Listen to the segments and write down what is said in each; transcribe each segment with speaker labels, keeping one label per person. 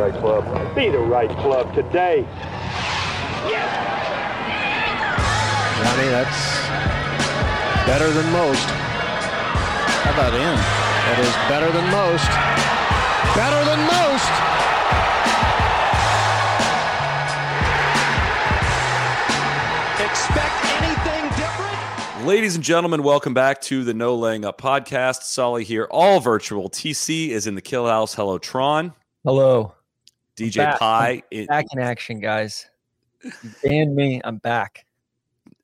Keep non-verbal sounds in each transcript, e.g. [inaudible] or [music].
Speaker 1: right club. Be the right club today.
Speaker 2: Johnny, that's better than most.
Speaker 3: How about him?
Speaker 2: That is better than most. Better than most.
Speaker 4: Expect anything different?
Speaker 5: Ladies and gentlemen, welcome back to the No Laying Up podcast. Soly here, all virtual. TC is in the Kill House. Hello, Tron.
Speaker 6: Hello.
Speaker 5: DJ
Speaker 6: back.
Speaker 5: Pie. it-
Speaker 6: Back in action, guys. Ban me. I'm back.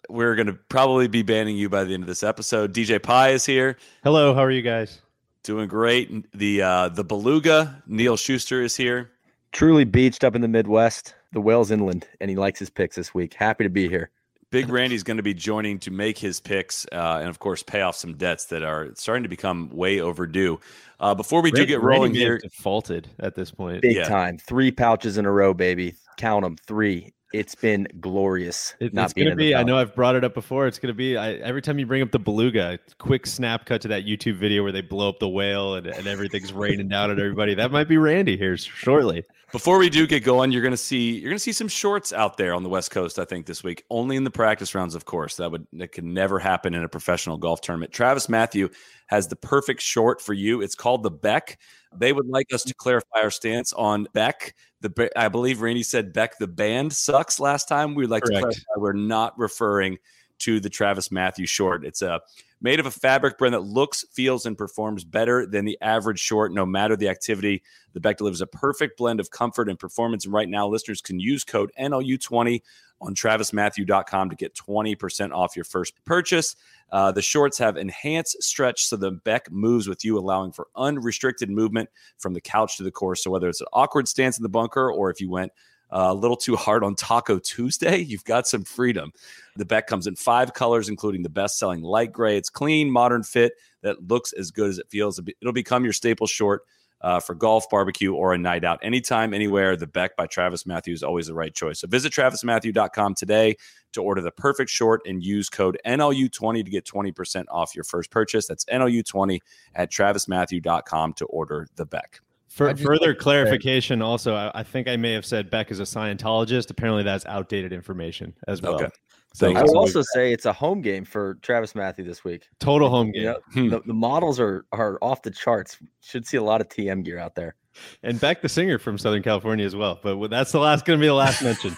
Speaker 5: we're going to probably be banning you by the end of this episode. DJ Pie is here,
Speaker 2: Hello, how are you guys?
Speaker 5: doing great. The uh, the Beluga, Neil Schuster is here.
Speaker 7: Truly beached up in the Midwest, the Wales Inland, and he likes his picks this week. Happy to be here.
Speaker 5: Big Randy's going to be joining to make his picks uh, and, of course, pay off some debts that are starting to become way overdue. Uh, Uh, we do get rolling
Speaker 2: Randy
Speaker 5: here,
Speaker 2: Defaulted at this point.
Speaker 7: Big
Speaker 5: Yeah.
Speaker 7: time. Three pouches in a row, baby. Count them. Three. It's been glorious.
Speaker 2: It-
Speaker 7: not
Speaker 2: it's gonna be. I know I've brought it up before. It's gonna be. I, every time you bring up the beluga, quick snap cut to that YouTube video where they blow up the whale and, and everything's raining down at everybody. That might be Randy here shortly.
Speaker 5: Before we do get going, you're going to see you're going to see some shorts out there on the West Coast. I think this week, only in the practice rounds, of course. That would that could never happen in a professional golf tournament. Travis Mathew has the perfect short for you. It's called the Beck. They would like us to clarify our stance on Beck. The I believe Randy said Beck the band sucks last time. We'd like to clarify we're not referring to the Travis Mathew short. It's a made of a fabric brand that looks, feels, and performs better than the average short, no matter the activity. The Beck delivers a perfect blend of comfort and performance. And right now, listeners can use code NLU20 on travismathew.com to get 20% off your first purchase. Uh, the shorts have enhanced stretch so the Beck moves with you, allowing for unrestricted movement from the couch to the course. So whether it's an awkward stance in the bunker or if you went a little too hard on Taco Tuesday, you've got some freedom. The Beck comes in five colors, including the best selling light gray. It's clean, modern fit that looks as good as it feels. It'll become your staple short uh, for golf, barbecue, or a night out. Anytime, anywhere, the Beck by Travis Mathew is always the right choice. So visit travismathew.com today to order the perfect short and use code NLU20 to get 20% off your first purchase. That's NLU20 at travismathew.com to order the Beck.
Speaker 2: For further
Speaker 6: like to say-
Speaker 2: clarification, also, I, I think I may have said Beck is a Scientologist. Apparently, that's outdated information as well.
Speaker 5: Okay.
Speaker 2: So,
Speaker 7: I
Speaker 5: you.
Speaker 7: will also say it's a home game for Travis Mathew this week.
Speaker 2: total home game.
Speaker 7: You know,
Speaker 5: Hmm.
Speaker 7: the, the models are are off the charts. Should see a lot of TM gear out there.
Speaker 2: And Beck, the singer from Southern California as well. But that's the last going to be the last mention.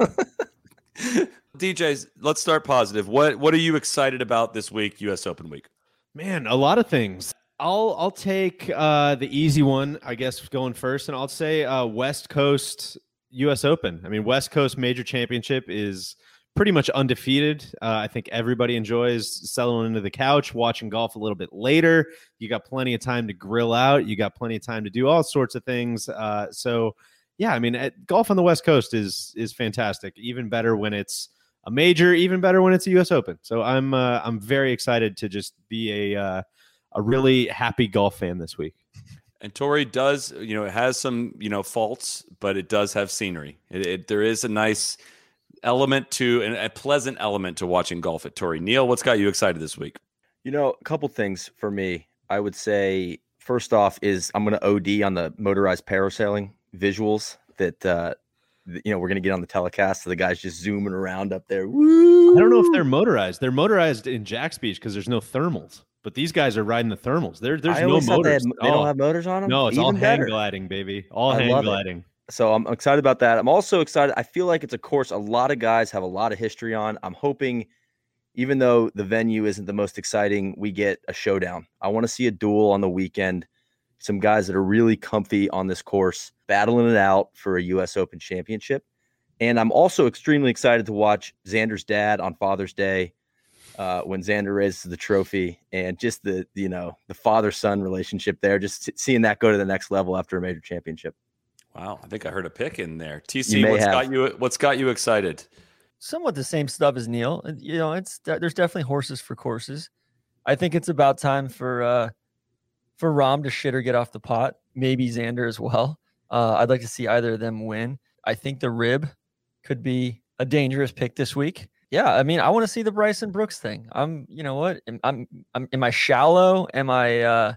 Speaker 2: [laughs]
Speaker 5: DJs, let's start positive. What what are you excited about this week, US Open week?
Speaker 2: Man, a lot of things. I'll I'll take uh, the easy one, I guess, going first, and I'll say uh, West Coast U.S. Open. I mean, West Coast Major Championship is pretty much undefeated. Uh, I think everybody enjoys settling into the couch, watching golf a little bit later. You got plenty of time to grill out. You got plenty of time to do all sorts of things. Uh, so, yeah, I mean, at, golf on the West Coast is is fantastic. Even better when it's a major. Even better when it's a U.S. Open. So I'm uh, I'm very excited to just be a uh, a really happy golf fan this week.
Speaker 5: And Torrey does, you know, it has some, you know, faults, but it does have scenery. It, it, there is a nice element to, and a pleasant element to watching golf at Torrey. Neil, what's got you excited this week?
Speaker 7: You know, a couple things for me. I would say first off is I'm going to OD on the motorized parasailing visuals that uh you know we're going to get on the telecast. So the guys just zooming around up there.
Speaker 2: I don't know if they're motorized. They're motorized in Jax Beach because there's no thermals. But these guys are riding the thermals. There, there's
Speaker 7: I
Speaker 2: no
Speaker 7: thought they, had,
Speaker 2: motors.
Speaker 7: they don't have motors on them.
Speaker 2: no, it's all
Speaker 7: Even
Speaker 2: hang
Speaker 7: better.
Speaker 2: gliding, baby. All
Speaker 7: I
Speaker 2: hang
Speaker 7: love it.
Speaker 2: gliding.
Speaker 7: So I'm excited about that. I'm also excited. I feel like it's a course a lot of guys have a lot of history on. I'm hoping, even though the venue isn't the most exciting, we get a showdown. I want to see a duel on the weekend. Some guys that are really comfy on this course, battling it out for a U.S. Open championship. And I'm also extremely excited to watch Xander's dad on Father's Day uh, when Xander raises the trophy and just the, you know, the father son relationship there, just seeing that go to the next level after a major championship.
Speaker 5: Wow, I think I heard a pick in there. TC,
Speaker 7: may
Speaker 5: what's
Speaker 7: have.
Speaker 5: got you? What's got you excited?
Speaker 6: Somewhat the same stuff as Neil. You know, it's there's definitely horses for courses. I think it's about time for uh for Rahm to shit or get off the pot. Maybe Xander as well. Uh, I'd like to see either of them win. I think the rib could be a dangerous pick this week. Yeah, I mean, I want to see the Bryson Brooks thing. I'm, you know what? Am, I'm, I'm, am I shallow? Am I, uh,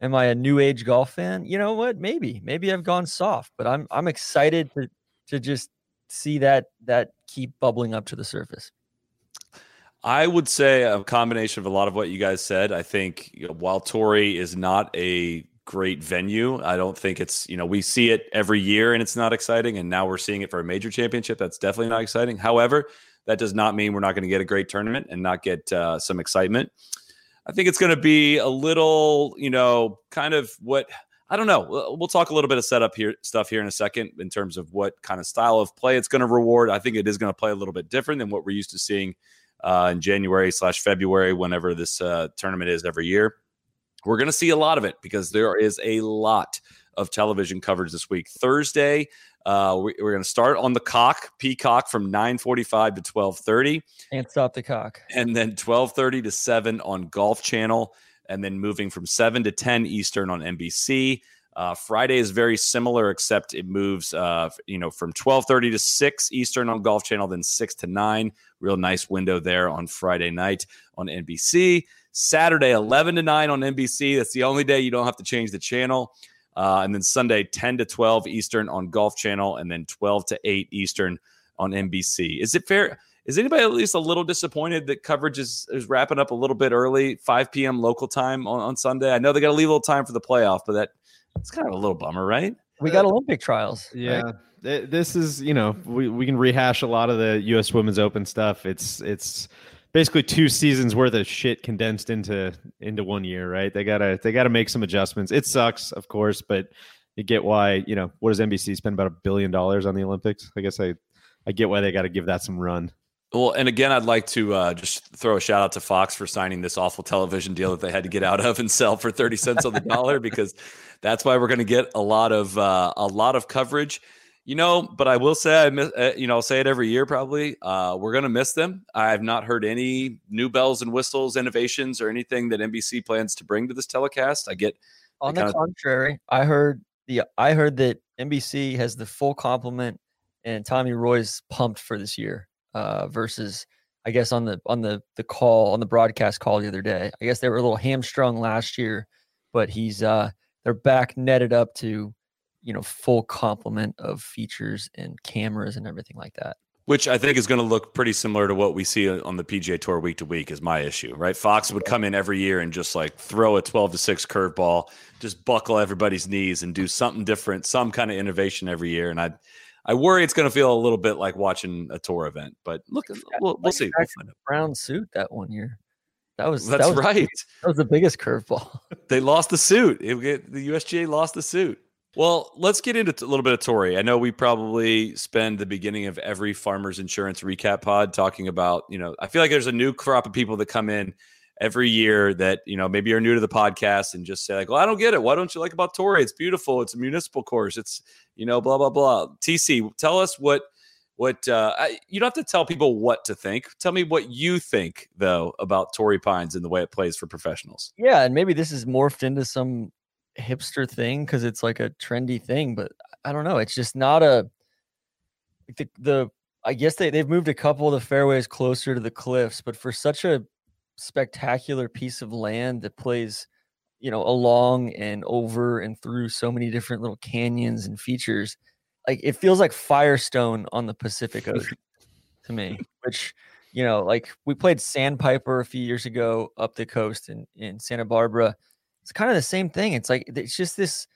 Speaker 6: am I a new age golf fan? You know what? Maybe, maybe I've gone soft, but I'm I'm excited to to just see that that keep bubbling up to the surface.
Speaker 5: I would say a combination of a lot of what you guys said. I think you know, while Torrey is not a great venue, I don't think it's, you know, we see it every year and it's not exciting. And now we're seeing it for a major championship. That's definitely not exciting. However, that does not mean we're not going to get a great tournament and not get uh, some excitement. I think it's going to be a little, you know, kind of what I don't know. We'll talk a little bit of setup here stuff here in a second in terms of what kind of style of play it's going to reward. I think it is going to play a little bit different than what we're used to seeing uh, in January slash February, whenever this uh, tournament is every year. We're going to see a lot of it because there is a lot of television coverage this week. Thursday, uh, we, are going to start on the cock, Peacock, from 9:45 to 12:30.
Speaker 6: Can't stop the cock.
Speaker 5: And then 12:30 to 7 on Golf Channel, and then moving from 7 to 10 Eastern on NBC. Uh, Friday is very similar, except it moves, uh, you know, from 12:30 to 6 Eastern on Golf Channel, then 6 to 9. Real nice window there on Friday night on NBC. Saturday 11 to 9 on NBC. That's the only day you don't have to change the channel. Uh, and then Sunday 10 to 12 Eastern on Golf Channel, and then 12 to 8 Eastern on NBC. Is it fair? Is anybody at least a little disappointed that coverage is, is wrapping up a little bit early, 5 p.m. local time on, on Sunday? I know they got to leave a little time for the playoff, but that it's kind of a little bummer, right?
Speaker 6: We got Olympic trials.
Speaker 2: Yeah. Right? This is, you know, we, we can rehash a lot of the U.S. Women's Open stuff. It's it's basically two seasons worth of shit condensed into into one year, right? They gotta they gotta make some adjustments. It sucks, of course, but you get why, you know, what does NBC spend about a billion dollars on the Olympics? I guess I I get why they got to give that some run.
Speaker 5: Well, and again, I'd like to uh, just throw a shout out to Fox for signing this awful television deal that they had to get out of and sell for thirty cents on the dollar because that's why we're going to get a lot of uh, a lot of coverage. You know, but I will say I miss. Uh, you know, I'll say it every year. Probably, uh, we're going to miss them. I have not heard any new bells and whistles, innovations, or anything that NBC plans to bring to this telecast. I get.
Speaker 6: On the contrary, I heard the I heard that NBC has the full complement, and Tommy Roy's pumped for this year uh, versus I guess on the on the the call on the broadcast call the other day. I guess they were a little hamstrung last year, but he's uh they're back netted up to you know full complement of features and cameras and everything like that.
Speaker 5: Which I think is going to look pretty similar to what we see on the PGA Tour week to week is my issue, right? Fox would come in every year and just like throw a 12 to 6 curveball, just buckle everybody's knees and do something different, some kind of innovation every year. And I I worry it's going to feel a little bit like watching a tour event, but look, we'll, we'll see. We'll
Speaker 6: brown suit that one year. That was
Speaker 5: that's
Speaker 6: that was,
Speaker 5: right.
Speaker 6: That was the biggest curveball. [laughs]
Speaker 5: they lost the suit. It, the USGA lost the suit. Well, let's get into a little bit of Torrey. I know we probably spend the beginning of every farmer's insurance recap pod talking about, you know, I feel like there's a new crop of people that come in every year that, you know, maybe are new to the podcast and just say, like, well, I don't get it. Why don't you like about Torrey? It's beautiful. It's a municipal course. It's you know, blah blah blah. TC, tell us what what uh, I, you don't have to tell people what to think. Tell me what you think though about Torrey Pines and the way it plays for professionals.
Speaker 6: Yeah, and maybe this is morphed into some hipster thing because it's like a trendy thing, but I don't know. It's just not a the, the I guess they, they've moved a couple of the fairways closer to the cliffs, but for such a spectacular piece of land that plays you know, along and over and through so many different little canyons and features. Like it feels like Firestone on the Pacific Ocean [laughs] to me, which, you know, like we played Sandpiper a few years ago up the coast in, in Santa Barbara. It's kind of the same thing. It's like, it's just this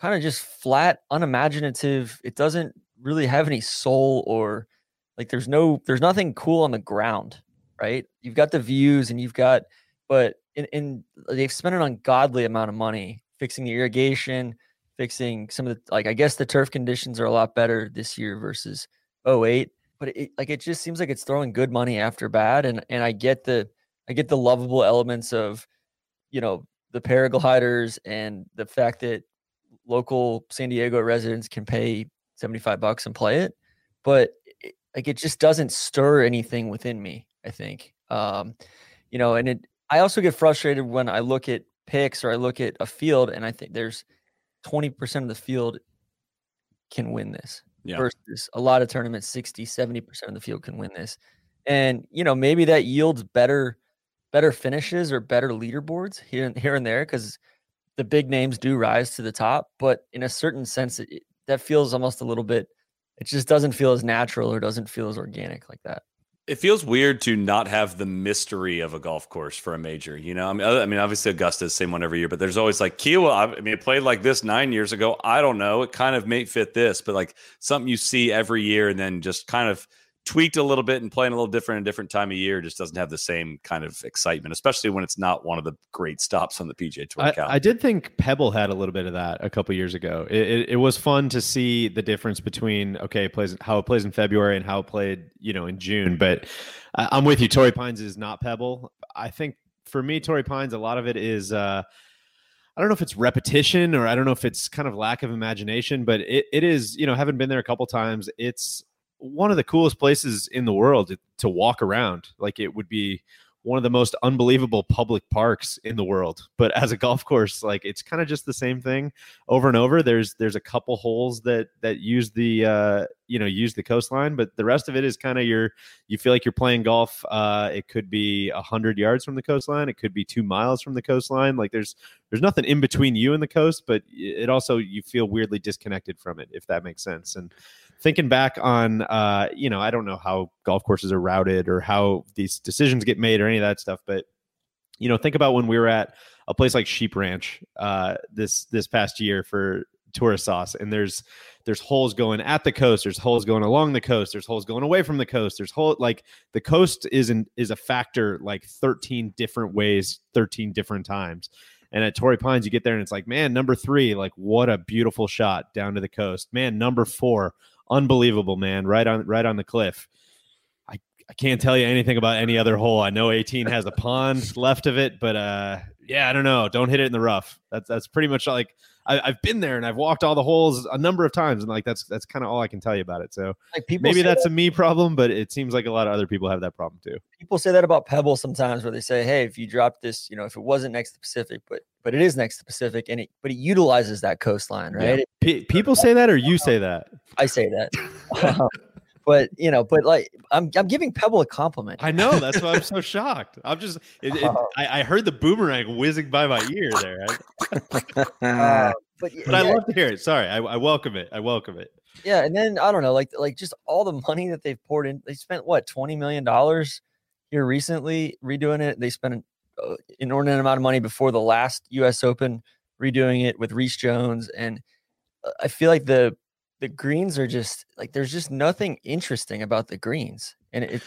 Speaker 6: kind of just flat, unimaginative. It doesn't really have any soul or like there's no, there's nothing cool on the ground, right? You've got the views and you've got, but in, in they've spent an ungodly amount of money fixing the irrigation, fixing some of the like I guess the turf conditions are a lot better this year versus 08. But it like it just seems like it's throwing good money after bad. And and I get the I get the lovable elements of, you know, the paragliders and the fact that local San Diego residents can pay 75 bucks and play it. But it, like it just doesn't stir anything within me, I think. Um, you know, and it I also get frustrated when I look at picks or I look at a field and I think there's 20% of the field can win this yeah. versus a lot of tournaments 60 70% of the field can win this and you know maybe that yields better better finishes or better leaderboards here and here and there because the big names do rise to the top, but in a certain sense, it, that feels almost a little bit. It just doesn't feel as natural or doesn't feel as organic like that.
Speaker 5: It feels weird to not have the mystery of a golf course for a major. You know, I mean, I mean, obviously Augusta's same one every year, but there's always like Kiawah. I mean, it played like this nine years ago. I don't know. It kind of may fit this, but like something you see every year and then just kind of tweaked a little bit and playing a little different a different time of year just doesn't have the same kind of excitement, especially when it's not one of the great stops on the PGA Tour.
Speaker 2: I, I did think Pebble had a little bit of that a couple years ago. It, it, it, was fun to see the difference between okay, it plays how it plays in February and how it played, you know, in June. But I'm with you. Torrey Pines is not Pebble. I think for me, Torrey Pines, a lot of it is. uh I don't know if it's repetition or I don't know if it's kind of lack of imagination, but it, it is, you know, having been there a couple times, it's one of the coolest places in the world to, walk around. Like it would be one of the most unbelievable public parks in the world. But as a golf course, like it's kind of just the same thing over and over. There's there's a couple holes that that use the uh, you know use the coastline, but the rest of it is kind of your you feel like you're playing golf. Uh, it could be a hundred yards from the coastline. It could be two miles from the coastline. Like there's there's nothing in between you and the coast, but it also you feel weirdly disconnected from it, if that makes sense. And thinking back on uh, you know, I don't know how golf courses are routed or how these decisions get made or any of that stuff, but you know, think about when we were at a place like Sheep Ranch uh, this this past year for tourist sauce, and there's there's holes going at the coast, there's holes going along the coast, there's holes going away from the coast, there's hole like the coast is an, is a factor like 13 different ways, 13 different times. And at Torrey Pines, you get there and it's like, man, number three, like what a beautiful shot down to the coast. Man, number four, unbelievable, man. Right on, right on the cliff. I, I can't tell you anything about any other hole. I know 18 has a pond left of it, but uh, yeah, I don't know. Don't hit it in the rough. That's that's pretty much like I, have been there and I've walked all the holes a number of times, and like that's that's kind of all I can tell you about it. So like maybe that's that, a me problem, but it seems like a lot of other people have that problem too.
Speaker 6: People say that about Pebble sometimes, where they say, "Hey, if you drop this, you know, if it wasn't next to the Pacific, but but it is next to the Pacific, and it but it utilizes that coastline, right?" Yeah.
Speaker 2: P- people say that, or you say that?
Speaker 6: I say that. [laughs] But you know, but like I'm I'm giving Pebble a compliment.
Speaker 2: I know that's why I'm [laughs] so shocked. I'm just it, it, uh, I, I, heard the boomerang whizzing by my ear there. [laughs] uh, but, but yeah, I love to hear it. Sorry, I, I welcome it. I welcome it.
Speaker 6: Yeah, and then I don't know, like like just all the money that they've poured in. They spent what twenty million dollars here recently redoing it. They spent an uh, inordinate amount of money before the last U.S. Open redoing it with Rees Jones, and uh, I feel like the the greens are just like there's just nothing interesting about the greens, and it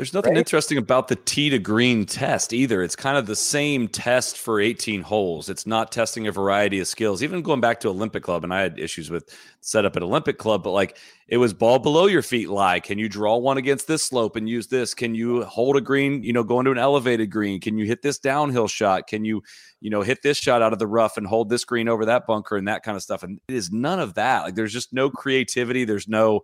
Speaker 5: there's nothing right? interesting about the tee to green test either. It's kind of the same test for 18 holes. It's not testing a variety of skills. Even going back to Olympic Club, and I had issues with setup at Olympic Club, but like it was ball below your feet lie. Can you draw one against this slope and use this? Can you hold a green, you know, go into an elevated green? Can you hit this downhill shot? Can you, you know, hit this shot out of the rough and hold this green over that bunker and that kind of stuff? And it is none of that. Like there's just no creativity. There's no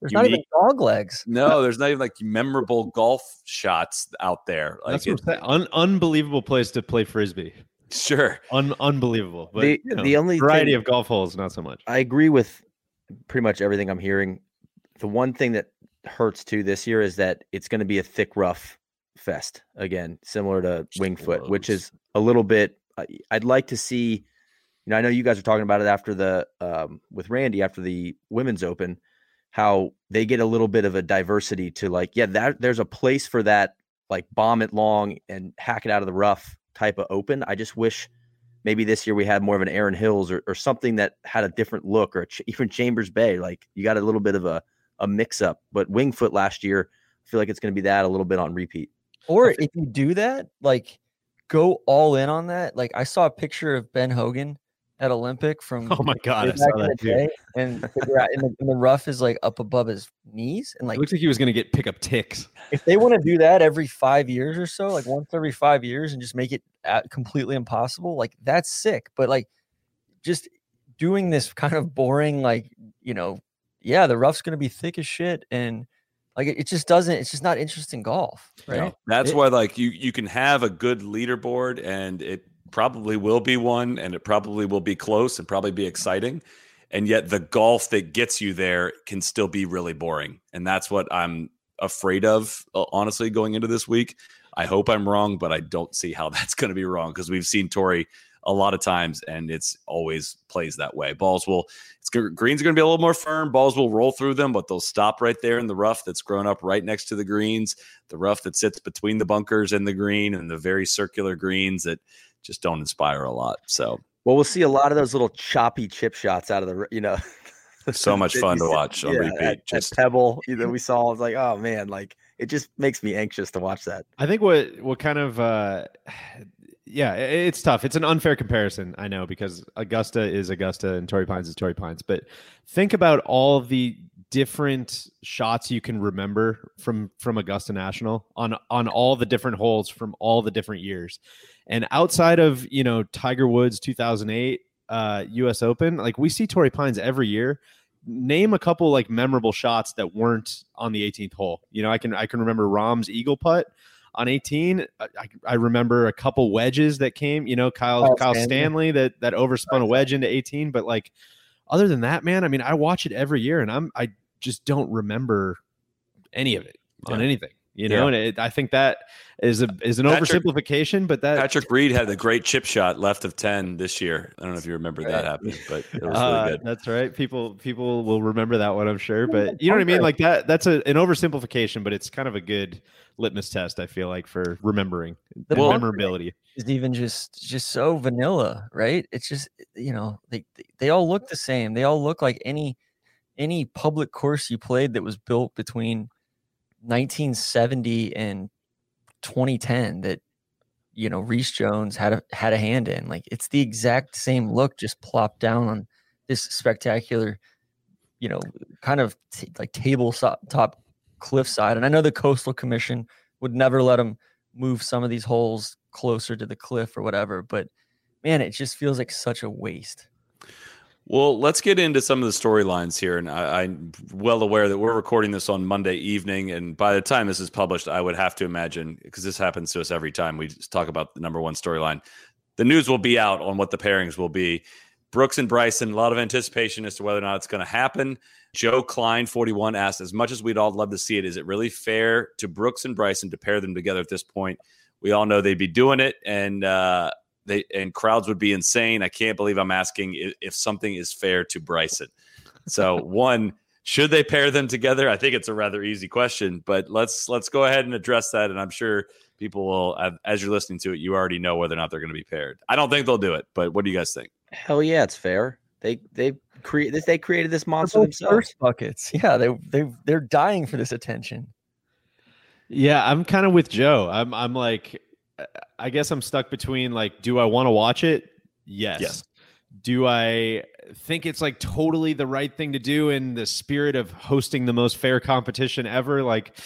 Speaker 6: there's unique. not even dog legs. [laughs]
Speaker 5: No, there's not even like memorable golf shots out there. Like
Speaker 2: That's it, Un- unbelievable place to play frisbee.
Speaker 5: Sure,
Speaker 2: Un- unbelievable. But
Speaker 7: the, you know, the only
Speaker 2: variety thing, of golf holes, not so much.
Speaker 7: I agree with pretty much everything I'm hearing. The one thing that hurts too this year is that it's going to be a thick rough fest again, similar to Wingfoot, which is a little bit. I'd like to see. You know, I know you guys are talking about it after the um, with Randy after the Women's Open how they get a little bit of a diversity to like, yeah, that there's a place for that, like bomb it long and hack it out of the rough type of open. I just wish maybe this year we had more of an Erin Hills or, or something that had a different look or ch- [laughs] even Chambers Bay. Like you got a little bit of a, a mix up, but Wingfoot last year, I feel like it's going to be that a little bit on repeat.
Speaker 6: Or if you do that, like go all in on that. Like I saw a picture of Ben Hogan at Olympic from
Speaker 2: oh my god, I saw that too.
Speaker 6: and the, and, the, and the rough is like up above his knees, and like
Speaker 2: it looks like he was gonna get pick up ticks.
Speaker 6: If they want to do that every five years or so, like once every five years, and just make it completely impossible, like that's sick. But like just doing this [laughs] kind of boring, like you know, yeah, the rough's gonna be thick as shit, and like it, it just doesn't. It's just not interesting golf, right?
Speaker 5: That's it, why like you you can have a good leaderboard and it probably will be one and it probably will be close and probably be exciting. And yet the golf that gets you there can still be really boring. And that's what I'm afraid of, uh, honestly, going into this week. I hope I'm wrong, but I don't see how [laughs] that's going to be wrong because we've seen Torrey a lot of times, and it's always plays that way. Balls will, it's greens are going to be a little more firm. Balls will roll through them, but they'll stop right there in the rough that's grown up right next to the greens, the rough that sits between the bunkers and the green, and the very circular greens that just don't inspire a lot. So,
Speaker 7: well, we'll see a lot of those little choppy chip shots out of the, you know. [laughs]
Speaker 5: so much fun to watch on
Speaker 7: yeah,
Speaker 5: repeat.
Speaker 7: At,
Speaker 5: just
Speaker 7: at Pebble that [laughs] we saw, I was like, oh man, like it just makes me anxious to watch that.
Speaker 2: I think what what kind of uh [sighs] yeah, it's tough. It's an unfair comparison, I know, because Augusta is Augusta and Torrey Pines is Torrey Pines. But think about all the different shots you can remember from from Augusta National on on all the different holes from all the different years. And outside of, you know, Tiger Woods 2008 uh US Open, like we see Torrey Pines every year. Name a couple like memorable shots that weren't on the 18th hole. You know, I can I can remember Rahm's eagle putt on 18. I, I, remember a couple wedges that came, you know, Kyle Kyle, Kyle Stanley. Stanley that that overspun a wedge into 18. But like other than that, man, I mean, I watch it every year and I'm I just don't remember any of it yeah. on anything. You know, yeah. and it, I think that is a is an Patrick, oversimplification, but that
Speaker 5: Patrick Reed had a great chip shot left of ten this year. I don't know if you remember right. that happening, but it was
Speaker 2: uh,
Speaker 5: really good.
Speaker 2: That's right. People people will remember that one, I'm sure. But you know what I mean? Like that that's a, an oversimplification, but it's kind of a good litmus test. I feel like for remembering the memorability
Speaker 6: is even just just so vanilla, right? It's just you know they they all look the same. They all look like any any public course you played that was built between 1970 and 2010 that you know Rees Jones had a had a hand in. Like it's the exact same look, just plopped down on this spectacular, you know, kind of t- like table top cliffside. And I know the Coastal Commission would never let them move some of these holes closer to the cliff or whatever, but man, it just feels like such a waste.
Speaker 5: Well, let's get into some of the storylines here. And I, am well aware that we're recording this on Monday evening. And by the time this is published, I would have to imagine, because this happens to us every time we talk about the number one storyline, the news will be out on what the pairings will be. Brooks and Bryson, a lot of anticipation as to whether or not it's going to happen. Joe Klein, 41, asked, as much as we'd all love to see it, is it really fair to Brooks and Bryson to pair them together at this point? We all know they'd be doing it. And, uh, they and crowds would be insane. I can't believe I'm asking if, if something is fair to Bryson. So [laughs] one, should they pair them together? I think it's a rather easy question, but let's let's go ahead and address that. And I'm sure people will, as you're listening to it, you already know whether or not they're going to be paired. I don't think they'll do it, but what do you guys think?
Speaker 7: Hell yeah, it's fair. They they create this. They created this monster themselves.
Speaker 6: First buckets. [laughs] Yeah, they they they're dying for this attention.
Speaker 2: Yeah, I'm kind of with Joe. I'm I'm like I guess I'm stuck between like, do I want to watch it? Yes. Yes. Do I think it's like totally the right thing to do in the spirit of hosting the most fair competition ever? Like,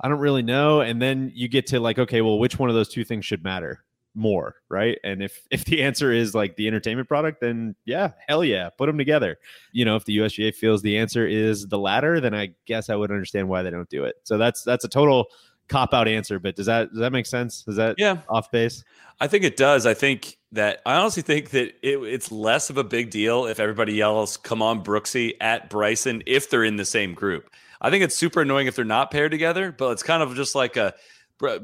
Speaker 2: I don't really know. And then you get to like, okay, well, which one of those two things should matter more, right? And if [laughs] if the answer is like the entertainment product, then yeah, hell yeah, put them together. You know, if the USGA feels the answer is the latter, then I guess I would understand why they don't do it. So that's that's a total cop out answer, but does that does that make sense? Is that
Speaker 5: yeah
Speaker 2: off base?
Speaker 5: I think it does. I think that I honestly think that it, it's less of a big deal if everybody yells "Come on, Brooksy" at Bryson if they're in the same group. I think it's super annoying if they're not paired together, but it's kind of just like a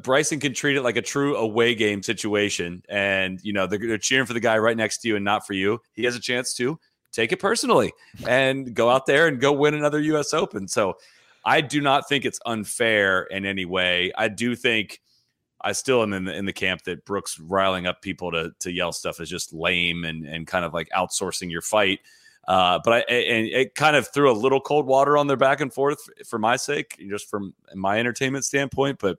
Speaker 5: Bryson can treat it like a true away game situation, and you know they're, they're cheering for the guy right next to you and not for you. He has a chance to take it personally and go out there and go win another U.S. Open. So I do not think it's unfair in any way. I do think I still am in the in the camp that Brooks riling up people to to yell stuff is just lame and and kind of like outsourcing your fight. Uh, but I and it kind of threw a little cold water on their back and forth for my sake, just from my entertainment standpoint. But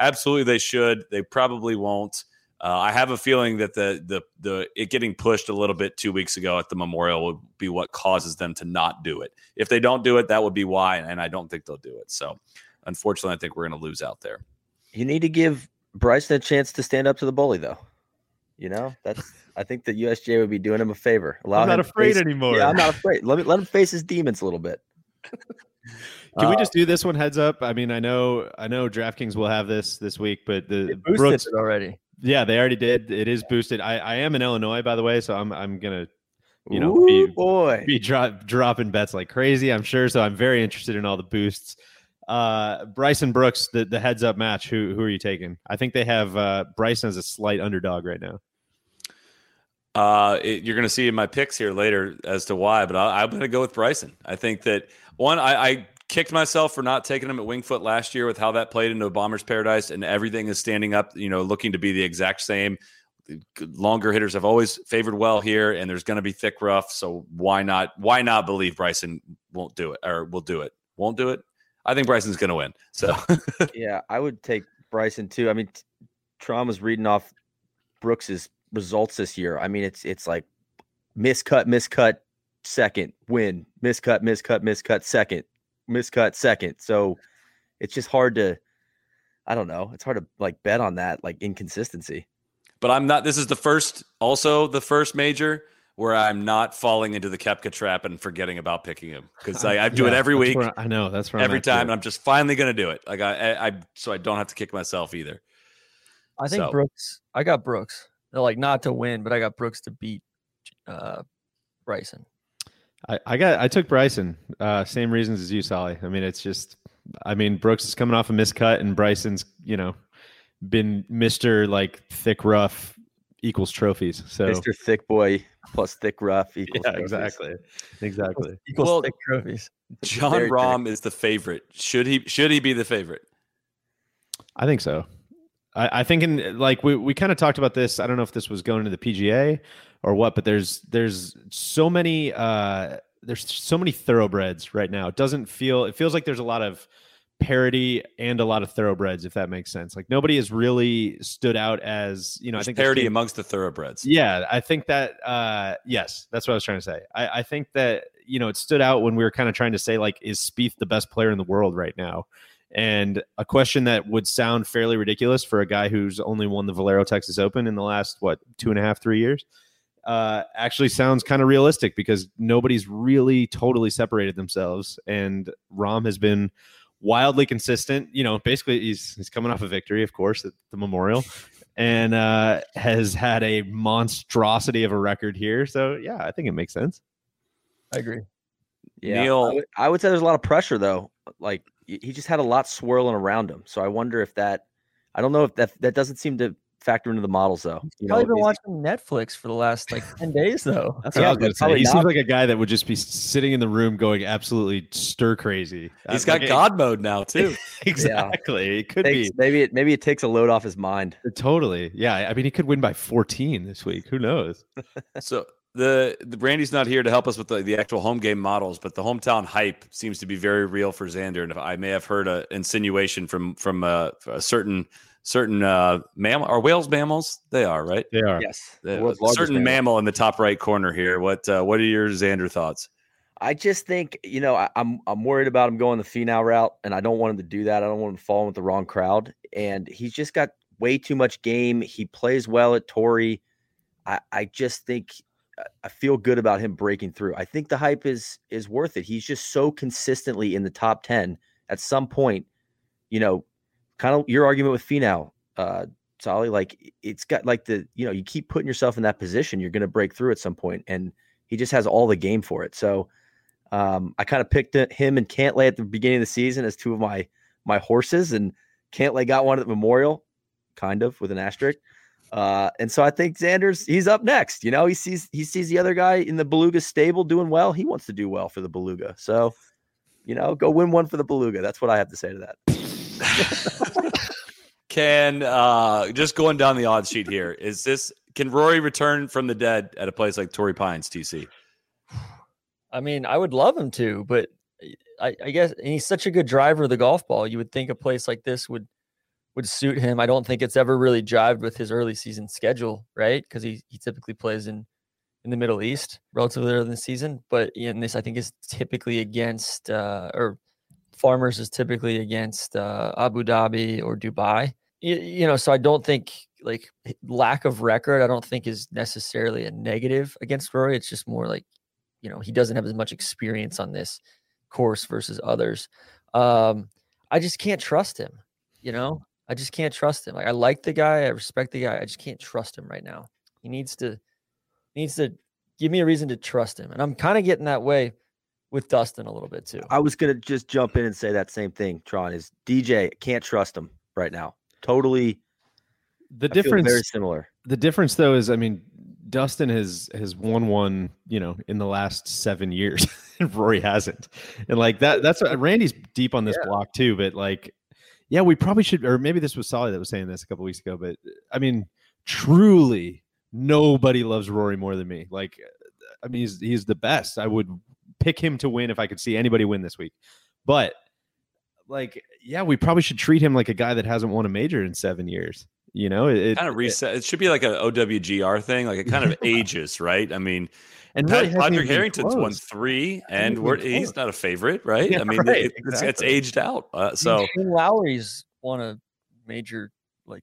Speaker 5: absolutely, they should. They probably won't. Uh, I have a feeling that the the the it getting pushed a little bit two weeks ago at the memorial would be what causes them to not do it. If they don't do it, that would be why, and I don't think they'll do it. So, unfortunately, I think we're going to lose out there.
Speaker 7: You need to give Bryson a chance to stand up to the bully, though. You know, that's [laughs] I think the USJ would be doing him a favor.
Speaker 2: Allow I'm not afraid face, anymore.
Speaker 7: Yeah, I'm not afraid. Let me let him face his demons a little bit. [laughs]
Speaker 2: Can uh, we just do this one heads up? I mean, I know I know DraftKings will have this this week, but the
Speaker 6: Brooks already.
Speaker 2: Yeah, they already did. It is boosted. I, I am in Illinois, by the way, so I'm I'm gonna, you know,
Speaker 7: Ooh,
Speaker 2: be,
Speaker 7: boy,
Speaker 2: be drop, dropping bets like crazy. I'm sure. So I'm very interested in all the boosts. Uh, Bryson Brooks, the, the heads up match. Who who are you taking? I think they have uh, Bryson as a slight underdog right now.
Speaker 5: Uh, it, you're going to see in my picks here later as to why, but I, I'm going to go with Bryson. I think that one, I, I kicked myself for not taking him at Wingfoot last year with how that played into Bomber's Paradise, and everything is standing up. You know, looking to be the exact same. Longer hitters have always favored well here, and there's going to be thick rough. So why not? Why not believe Bryson won't do it or will do it? Won't do it. I think Bryson's going to win. So [laughs]
Speaker 7: yeah, I would take Bryson too. I mean, Tron was reading off Brooks's results this year. I mean, it's it's like miscut, miscut, second, win, miscut, miscut, miscut, second, miscut, second. So it's just hard to, I don't know, it's hard to like bet on that like inconsistency.
Speaker 5: but I'm not. This is the first, also the first major where I'm not falling into the Koepka trap and forgetting about picking him because I, I do it every week,
Speaker 2: I know that's where I'm
Speaker 5: every time, and I'm just finally going to do it. Like I, I, I, so I don't have to kick myself either.
Speaker 6: I think
Speaker 5: So-
Speaker 6: Brooks. I got Brooks. Like not to win, but I got Brooks to beat uh, Bryson.
Speaker 2: I, I got I took Bryson. Uh, same reasons as you, Soly. I mean, it's just I mean, Brooks is coming off a miscut and Bryson's, you know, been Mr. like thick rough equals trophies. So
Speaker 7: Mr. Thick Boy plus Thick Rough [laughs] equals
Speaker 2: yeah,
Speaker 7: trophies.
Speaker 2: exactly. Exactly.
Speaker 6: Equals
Speaker 5: Well,
Speaker 6: thick trophies.
Speaker 5: John
Speaker 7: Very thick.
Speaker 5: Rahm is the favorite. Should he? Should he be the favorite?
Speaker 2: I think so. I, I think in like we, we kind of talked about this. I don't know if this was going to the PGA or what, but there's there's so many uh there's so many thoroughbreds right now. It doesn't feel it feels like there's a lot of parity and a lot of thoroughbreds, if that makes sense. Like nobody has really stood out as you know.
Speaker 5: There's
Speaker 2: I think
Speaker 5: parity amongst the thoroughbreds.
Speaker 2: Yeah, I think that uh yes, that's what I was trying to say. I, I think that you know it stood out when we were kind of trying to say like is Spieth the best player in the world right now? And a question that would sound fairly ridiculous for a guy who's only won the Valero Texas Open in the last what two and a half, three years, uh, actually sounds kind of realistic because nobody's really totally separated themselves, and Rahm has been wildly consistent. You know, basically he's he's coming off a victory, of course, at the Memorial, and uh, has had a monstrosity of a record here. So yeah, I think it makes sense.
Speaker 6: I agree.
Speaker 7: Yeah,
Speaker 5: Neil-
Speaker 7: I would, I would say there's a lot of pressure though. Like y- he just had a lot swirling around him. So I wonder if that. I don't know if that that doesn't seem to factor into the models though. You know,
Speaker 6: Probably been
Speaker 7: is-
Speaker 6: watching Netflix for the last like ten days though. [laughs]
Speaker 2: That's
Speaker 7: Yeah,
Speaker 2: what I was going to say.
Speaker 7: probably
Speaker 2: He seems like a guy that would just be sitting in the room going absolutely stir crazy.
Speaker 5: He's got
Speaker 2: like,
Speaker 5: God mode now [laughs] too.
Speaker 2: Exactly. It could
Speaker 7: takes-
Speaker 2: be
Speaker 7: maybe it maybe it takes a load off his mind.
Speaker 2: totally. Yeah. I mean, he could win by 14 this week. Who knows? [laughs]
Speaker 5: so the the Brandy's not here to help us with the, the actual home game models, but the hometown hype seems to be very real for Xander. And if I may have heard a insinuation from from a, a certain certain uh, mammal. Are whales mammals? They are, right?
Speaker 2: They are.
Speaker 7: Yes, the
Speaker 5: a certain
Speaker 7: mammal.
Speaker 5: mammal in the top right corner here. What uh, what are your Xander thoughts?
Speaker 7: I just think you know I, I'm I'm worried about him going the Finau route, and I don't want him to do that. I don't want him to fall in with the wrong crowd, and he's just got way too much game. He plays well at Torrey. I I just think I- feel good about him breaking through. I think the hype is is worth it. He's just so consistently in the top ten. At some point, you know, kind of your argument with Finau, uh, Soly, like it's got like the you know you keep putting yourself in that position, you're going to break through at some point, and he just has all the game for it. So. Um, I kind of picked him and Cantlay at the beginning of the season as two of my my horses, and Cantlay got one at the Memorial, kind of with an asterisk. Uh, and so I think Xander's he's up next. You know, he sees he sees the other guy in the Beluga stable doing well. He wants to do well for the Beluga. So, you know, go win one for the Beluga. That's what I have to say to that. [laughs]
Speaker 5: Can uh, just going down the odds sheet here is this? Can Rory return from the dead at a place like Torrey Pines, TC?
Speaker 6: I mean, I would love him to, but I, I guess and he's such a good driver of the golf ball. You would think a place like this would would suit him. I don't think it's ever really jived with his early season schedule, right? Because he he typically plays in in the Middle East relatively early in the season. But in this, I think is typically against uh, or Farmers is typically against uh, Abu Dhabi or Dubai. You, you know, so I don't think like lack of record. I don't think is necessarily a negative against Rory. It's just more like you know he doesn't have as much experience on this course versus others. Um, I just can't trust him. You know, I just can't trust him. Like, I like the guy, I respect the guy. I just can't trust him right now. He needs to needs to give me a reason to trust him, and I'm kind of getting that way with Dustin a little bit too.
Speaker 7: I was gonna just jump in and say that same thing. Tron is DJ. Can't trust him right now. Totally.
Speaker 2: The
Speaker 7: I feel
Speaker 2: difference
Speaker 7: very similar.
Speaker 2: the difference though is i mean Dustin has has won one, you know, in the last seven years, [laughs] and Rory hasn't. And like that, that's what Randy's deep on this
Speaker 7: Yeah.
Speaker 2: block too. But like, yeah, we probably should, or maybe this was Soly that was saying this a couple weeks ago. But I mean, truly, nobody loves Rory more than me. Like, I mean, he's he's the best. I would pick him to win if I could see anybody win this week. But like, yeah, we probably should treat him like a guy that hasn't won a major in seven years. You know, it, it
Speaker 5: kind of reset. It should be like an OWGR thing. Like it kind of [laughs] ages, right? I mean,
Speaker 2: and
Speaker 5: Pat,
Speaker 2: really hasn't
Speaker 5: Patrick Harrington's won three, and we're, he's not a favorite, right?
Speaker 2: Yeah,
Speaker 5: I mean,
Speaker 2: right,
Speaker 5: it- it's, it's aged out. Uh, so
Speaker 6: mean, Shane Lowry's won a major like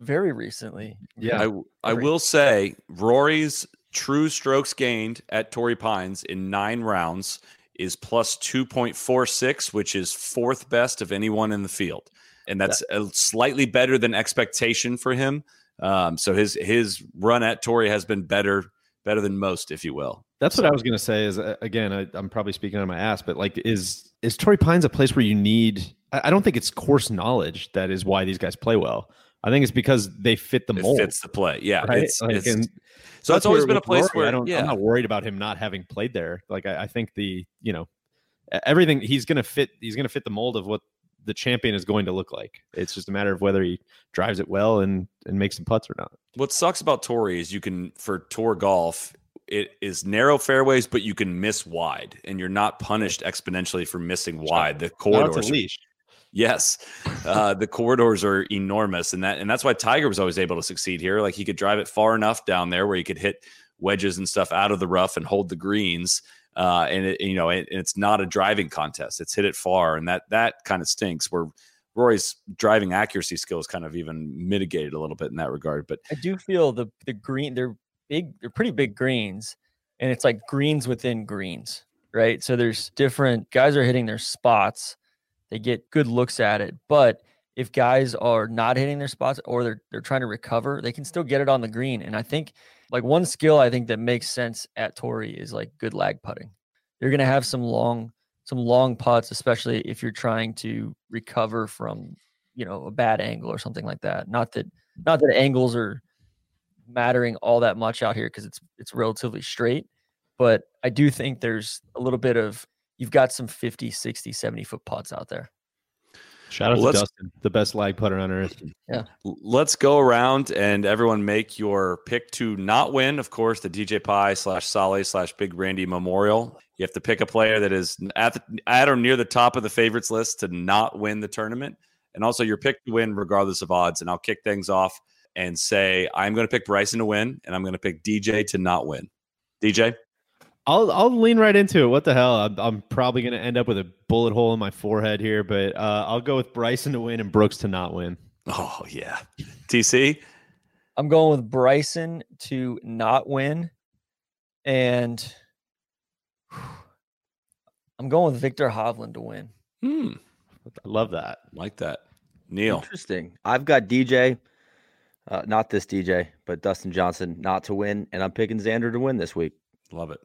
Speaker 6: very recently.
Speaker 2: Yeah.
Speaker 5: I, I will say Rory's true strokes gained at Torrey Pines in nine rounds is plus 2.46, which is fourth best of anyone in the field. And that's a slightly better than expectation for him. Um, so his his run at Torrey has been better better than most, if you will.
Speaker 2: That's what I was gonna say. Is uh, again, I, I'm probably speaking on my ass, but like, is is Torrey Pines a place where you need? I, I don't think it's course knowledge that is why these guys play well. I think it's because they fit the
Speaker 5: It
Speaker 2: mold.
Speaker 5: fits the play. Yeah.
Speaker 2: right?
Speaker 5: It's,
Speaker 2: Like,
Speaker 5: it's-
Speaker 2: and
Speaker 5: so it's
Speaker 2: that's
Speaker 5: always been a place
Speaker 2: Rory,
Speaker 5: where
Speaker 2: I don't.
Speaker 5: yeah.
Speaker 2: I'm not worried about him not having played there. Like I, I think the you know everything he's gonna fit. He's gonna fit the mold of what the champion is going to look like. It's just a matter of whether he drives it well and and makes some putts or not.
Speaker 5: What sucks about Torrey is you can for tour golf, it is narrow fairways, but you can miss wide, and you're not punished exponentially for missing wide. The corridors,
Speaker 2: leash.
Speaker 5: yes, uh, the corridors are enormous, and that and that's why Tiger was always able to succeed here. Like he could drive it far enough down there where he could hit wedges and stuff out of the rough and hold the greens. Uh, and it, you know, it, it's not a driving contest; it's hit it far, and that that kind of stinks. Where Rory's driving accuracy skills kind of even mitigated a little bit in that regard, but
Speaker 6: I do feel the the green they're big they're pretty big greens and it's like greens within greens, right? So there's different guys are hitting their spots. They get good looks at it, but if guys are not hitting their spots or they're they're trying to recover, they can still get it on the green. And I think like one skill I think that makes sense at Torrey is like good lag putting. You're gonna have some long some long putts, especially if you're trying to recover from you know a bad angle or something like that. Not that not that angles are mattering all that much out here because it's it's relatively straight, but I do think there's a little bit of you've got some 50, 60, 70 foot putts out there.
Speaker 2: Shout out
Speaker 5: Well,
Speaker 2: to
Speaker 5: let's-
Speaker 2: Dustin, the best lag putter on earth.
Speaker 5: Yeah. Let's go around and everyone make your pick to not win. Of course, the DJ Pie slash Soly slash Big Randy Memorial. You have to pick a player that is at the, at or near the top of the favorites list to not win the tournament, and also your pick to win regardless of odds. And I'll kick things off and say I'm going to pick Bryson to win, and I'm going to pick DJ to not win. DJ,
Speaker 2: I'll I'll lean right into it. What the hell? I'm, I'm probably going to end up with a bullet hole in my forehead here, but uh, I'll go with Bryson to win and Brooks to not win.
Speaker 5: oh yeah, TC.
Speaker 6: I'm going with Bryson to not win. And I'm going with Viktor Hovland to win.
Speaker 5: Hmm,
Speaker 2: I love that.
Speaker 5: like that. Neil,
Speaker 7: Interesting. I've got DJ, uh, not this DJ, but Dustin Johnson not to win, and I'm picking Xander to win this week.
Speaker 5: Love it.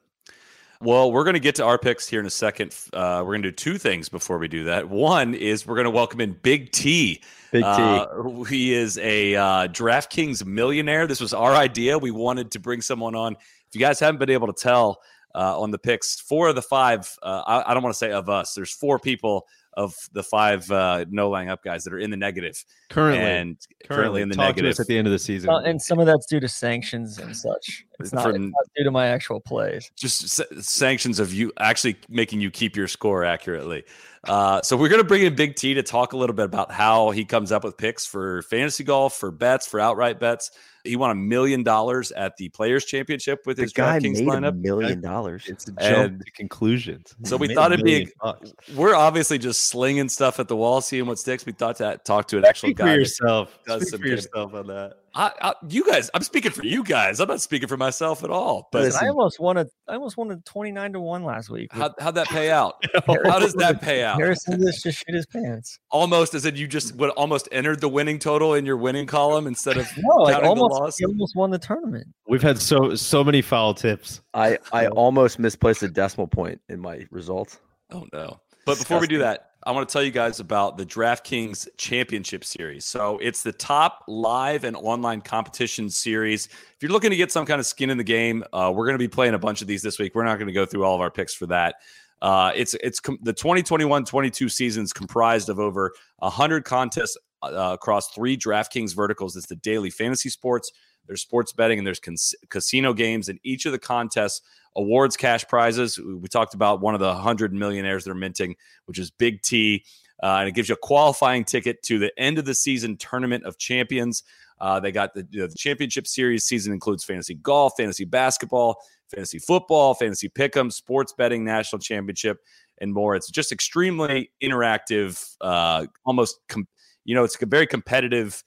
Speaker 5: Well, we're going to get to our picks here in a second. Uh, we're going to do two things before we do that. One is we're going to welcome in Big T.
Speaker 7: Big T.
Speaker 5: Uh, he is a uh, DraftKings millionaire. This was our idea. We wanted to bring someone on. If you guys haven't been able to tell uh, on the picks, four of the five, uh, I, I don't want to say of us, there's four people of the five uh, no laying up guys that are in the negative
Speaker 2: Currently,
Speaker 5: and currently, in the
Speaker 2: Talk to
Speaker 5: negative.
Speaker 2: us at the end of the season.
Speaker 6: Uh, and some of that's due to sanctions and such. It's not, it's not due to my actual plays.
Speaker 5: just sa- sanctions of you actually making you keep your score accurately. Uh, so we're going to bring in Big T to talk a little bit about how he comes up with picks for fantasy golf, for bets, for outright bets. He won a million dollars at the Players Championship with
Speaker 7: The
Speaker 5: his
Speaker 7: guy
Speaker 5: DraftKings
Speaker 7: made a million dollars.
Speaker 2: it's a jump to conclusions.
Speaker 5: So we thought it'd be a-
Speaker 2: bucks.
Speaker 5: We're obviously just slinging stuff at the wall, seeing what sticks. We thought to talk to an actual
Speaker 2: Speak for
Speaker 5: guy. that
Speaker 2: yourself.
Speaker 5: does
Speaker 2: Speak
Speaker 5: some
Speaker 2: for
Speaker 5: good-
Speaker 2: yourself on that.
Speaker 5: I, I, you guys, I'm speaking for you guys. I'm not speaking for myself at all. But
Speaker 6: Listen, I almost won a I almost won a 29 to 1 last week.
Speaker 5: how, how'd that pay out? [laughs] How does that pay out?
Speaker 6: Harrison just, just shit his pants.
Speaker 5: almost as in you just would almost entered the winning total in your winning column instead of
Speaker 6: No, like
Speaker 5: counting the
Speaker 6: almost,
Speaker 5: loss.
Speaker 6: he almost won the tournament.
Speaker 2: We've had so so many foul tips.
Speaker 7: I, I almost misplaced a decimal point in my results.
Speaker 5: oh no but before we do that I want to tell you guys about the DraftKings Championship Series. So it's the top live and online competition series. If you're looking to get some kind of skin in the game, uh, we're going to be playing a bunch of these this week. We're not going to go through all of our picks for that. Uh, it's it's com- the 2021-22 seasons comprised of over 100 contests uh, across three DraftKings verticals. It's the daily fantasy sports, there's sports betting, and there's casino games. And each of the contests awards cash prizes. We talked about one of the 100 millionaires they're minting, which is Big T. Uh, and it gives you a qualifying ticket to the end of the season tournament of champions. Uh, they got the, the championship series season includes fantasy golf, fantasy basketball, fantasy football, fantasy pick'em, sports betting, national championship, and more. It's just extremely interactive, uh, almost, com- you know, it's a very competitive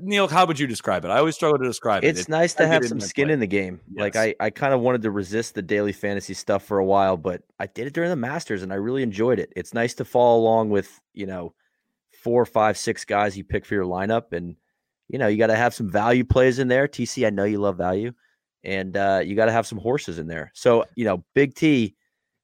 Speaker 5: Neil, how would you describe it? I always struggle to describe
Speaker 7: it's
Speaker 5: it. It's
Speaker 7: nice to have some skin play. in the game. Yes. Like I, I kind of wanted to resist the daily fantasy stuff for a while, but I did it during the Masters and I really enjoyed it. It's nice to follow along with, you know, four, five, six guys you pick for your lineup. And, you know, you got to have some value plays in there. TC, I know you love value. And uh, you got to have some horses in there. So, you know, Big T,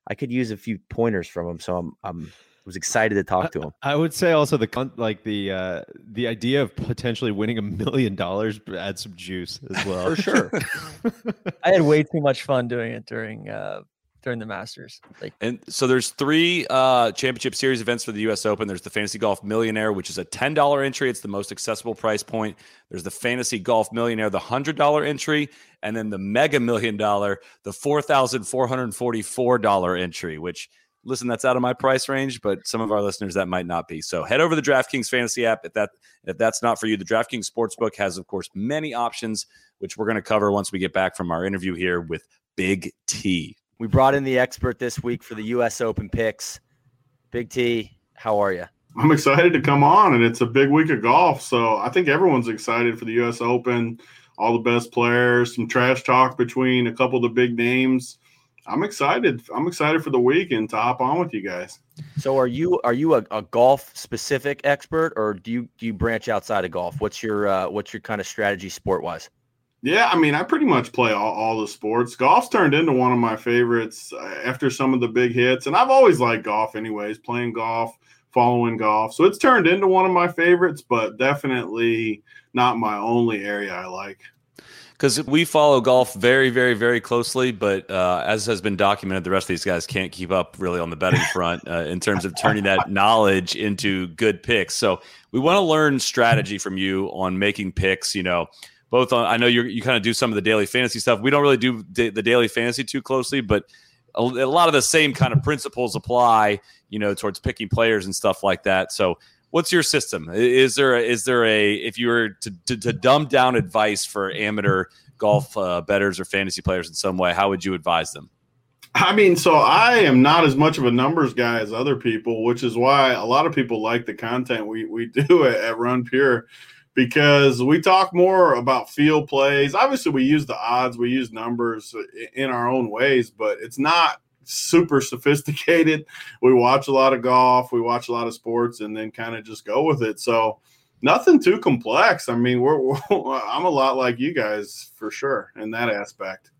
Speaker 7: I could use a few pointers from him. So I'm I'm was excited to talk to him.
Speaker 2: I, I would say also the like the uh, the idea of potentially winning a million dollars adds some juice as [laughs] well.
Speaker 7: For sure. [laughs]
Speaker 6: I had way too much fun doing it during uh, during the Masters.
Speaker 5: Like, and so there's three uh, championship series events for the U.S. Open. There's the Fantasy Golf Millionaire, which is a ten dollar entry. It's the most accessible price point. There's the Fantasy Golf Millionaire, the hundred dollar entry, and then the Mega Million Dollar, the four thousand four hundred forty four dollar entry, which listen, that's out of my price range, but some of our listeners that might not be. So head over to the DraftKings Fantasy app. If that if that's not for you, the DraftKings Sportsbook has, of course, many options, which we're going to cover once we get back from our interview here with Big T.
Speaker 7: We brought in the expert this week for the U.S. Open picks. Big T, how are you?
Speaker 8: I'm excited to come on, and it's a big week of golf. So I think everyone's excited for the U.S. Open. All the best players, some trash talk between a couple of the big names. I'm excited. I'm excited for the weekend to hop on with you guys.
Speaker 7: So are you are you a, a, golf specific expert or do you do you branch outside of golf? What's your uh, what's your kind of strategy sport wise?
Speaker 8: Yeah, I mean, I pretty much play all, all the sports. Golf's turned into one of my favorites uh, after some of the big hits, and I've always liked golf, anyways. Playing golf, following golf, so it's turned into one of my favorites, but definitely not my only area I like
Speaker 5: because we follow golf very, very, very closely. But uh, as has been documented, the rest of these guys can't keep up really on the betting front uh, in terms of turning that knowledge into good picks. So we want to learn strategy from you on making picks. You know, both on. I know you you kind of do some of the daily fantasy stuff. We don't really do the daily fantasy too closely, but a, a lot of the same kind of principles apply. You know, towards picking players and stuff like that. So what's your system? Is there a, is there a if you were to, to, to dumb down advice for amateur golf uh, betters or fantasy players in some way, how would you advise them?
Speaker 8: I mean, so I am not as much of a numbers guy as other people, which is why a lot of people like the content we we [laughs] do at, at Run Pure because we talk more about field plays. Obviously, we use the odds, we use numbers in our own ways, but it's not super sophisticated. We watch a lot of golf, we watch a lot of sports, and then kind of just go with it. So nothing too complex. I mean, we're, we're, [laughs] I'm a lot like you guys for sure in that aspect.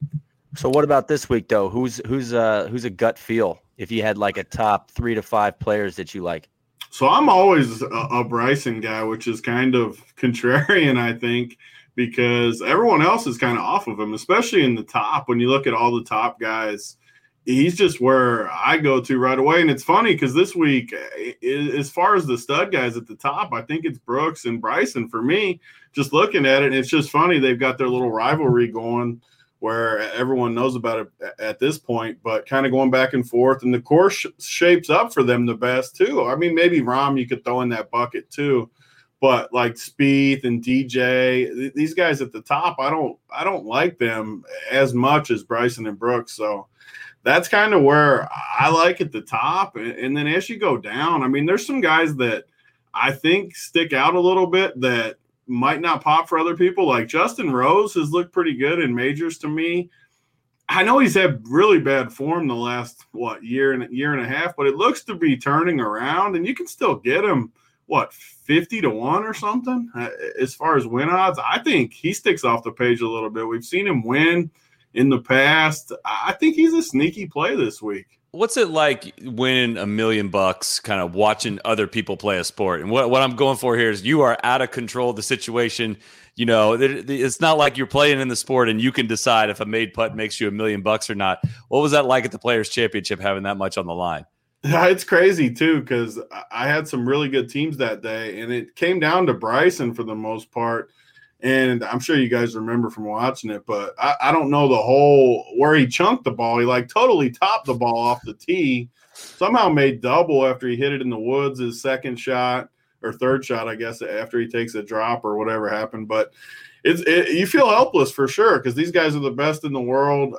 Speaker 7: So what about this week though? Who's who's uh who's a gut feel if you had like a top three to five players that you like?
Speaker 8: So I'm always a, a Bryson guy, which is kind of [laughs] contrarian, I think, because everyone else is kind of off of him, especially in the top. When you look at all the top guys, he's just where I go to right away. And it's funny because this week, eh, as far as the stud guys at the top, I think it's Brooks and Bryson for me. Just looking at it, it's just funny. They've got their little rivalry going where everyone knows about it at this point, but kind of going back and forth. And the course shapes up for them the best too. I mean, maybe Rahm you could throw in that bucket too. But like Spieth and DJ, these guys at the top, I don't, I don't like them as much as Bryson and Brooks. So that's kind of where I like at the top. And then as you go down, I mean, there's some guys that I think stick out a little bit that might not pop for other people. Like Justin Rose has looked pretty good in majors to me. I know he's had really bad form the last what year and year and a half, but it looks to be turning around, and you can still get him what fifty to one or something uh, as far as win odds. I think he sticks off the page a little bit. We've seen him win in the past. I think he's a sneaky play this week.
Speaker 5: what's it like winning a million bucks kind of watching other people play a sport and what, what i'm going for here is you are out of control of the situation you know it's not like you're playing in the sport and you can decide if a made putt makes you a million bucks or not what was that like at the players championship having that much on the line [laughs]
Speaker 8: it's crazy too because i had some really good teams that day and it came down to bryson for the most part and I'm sure you guys remember from watching it, but I, I, don't know the whole where he chunked the ball. He like totally topped the ball off the tee, somehow made double after he hit it in the woods, his second shot or third shot, I guess, after he takes a drop or whatever happened. But it's it, you feel helpless for sure because these guys are the best in the world.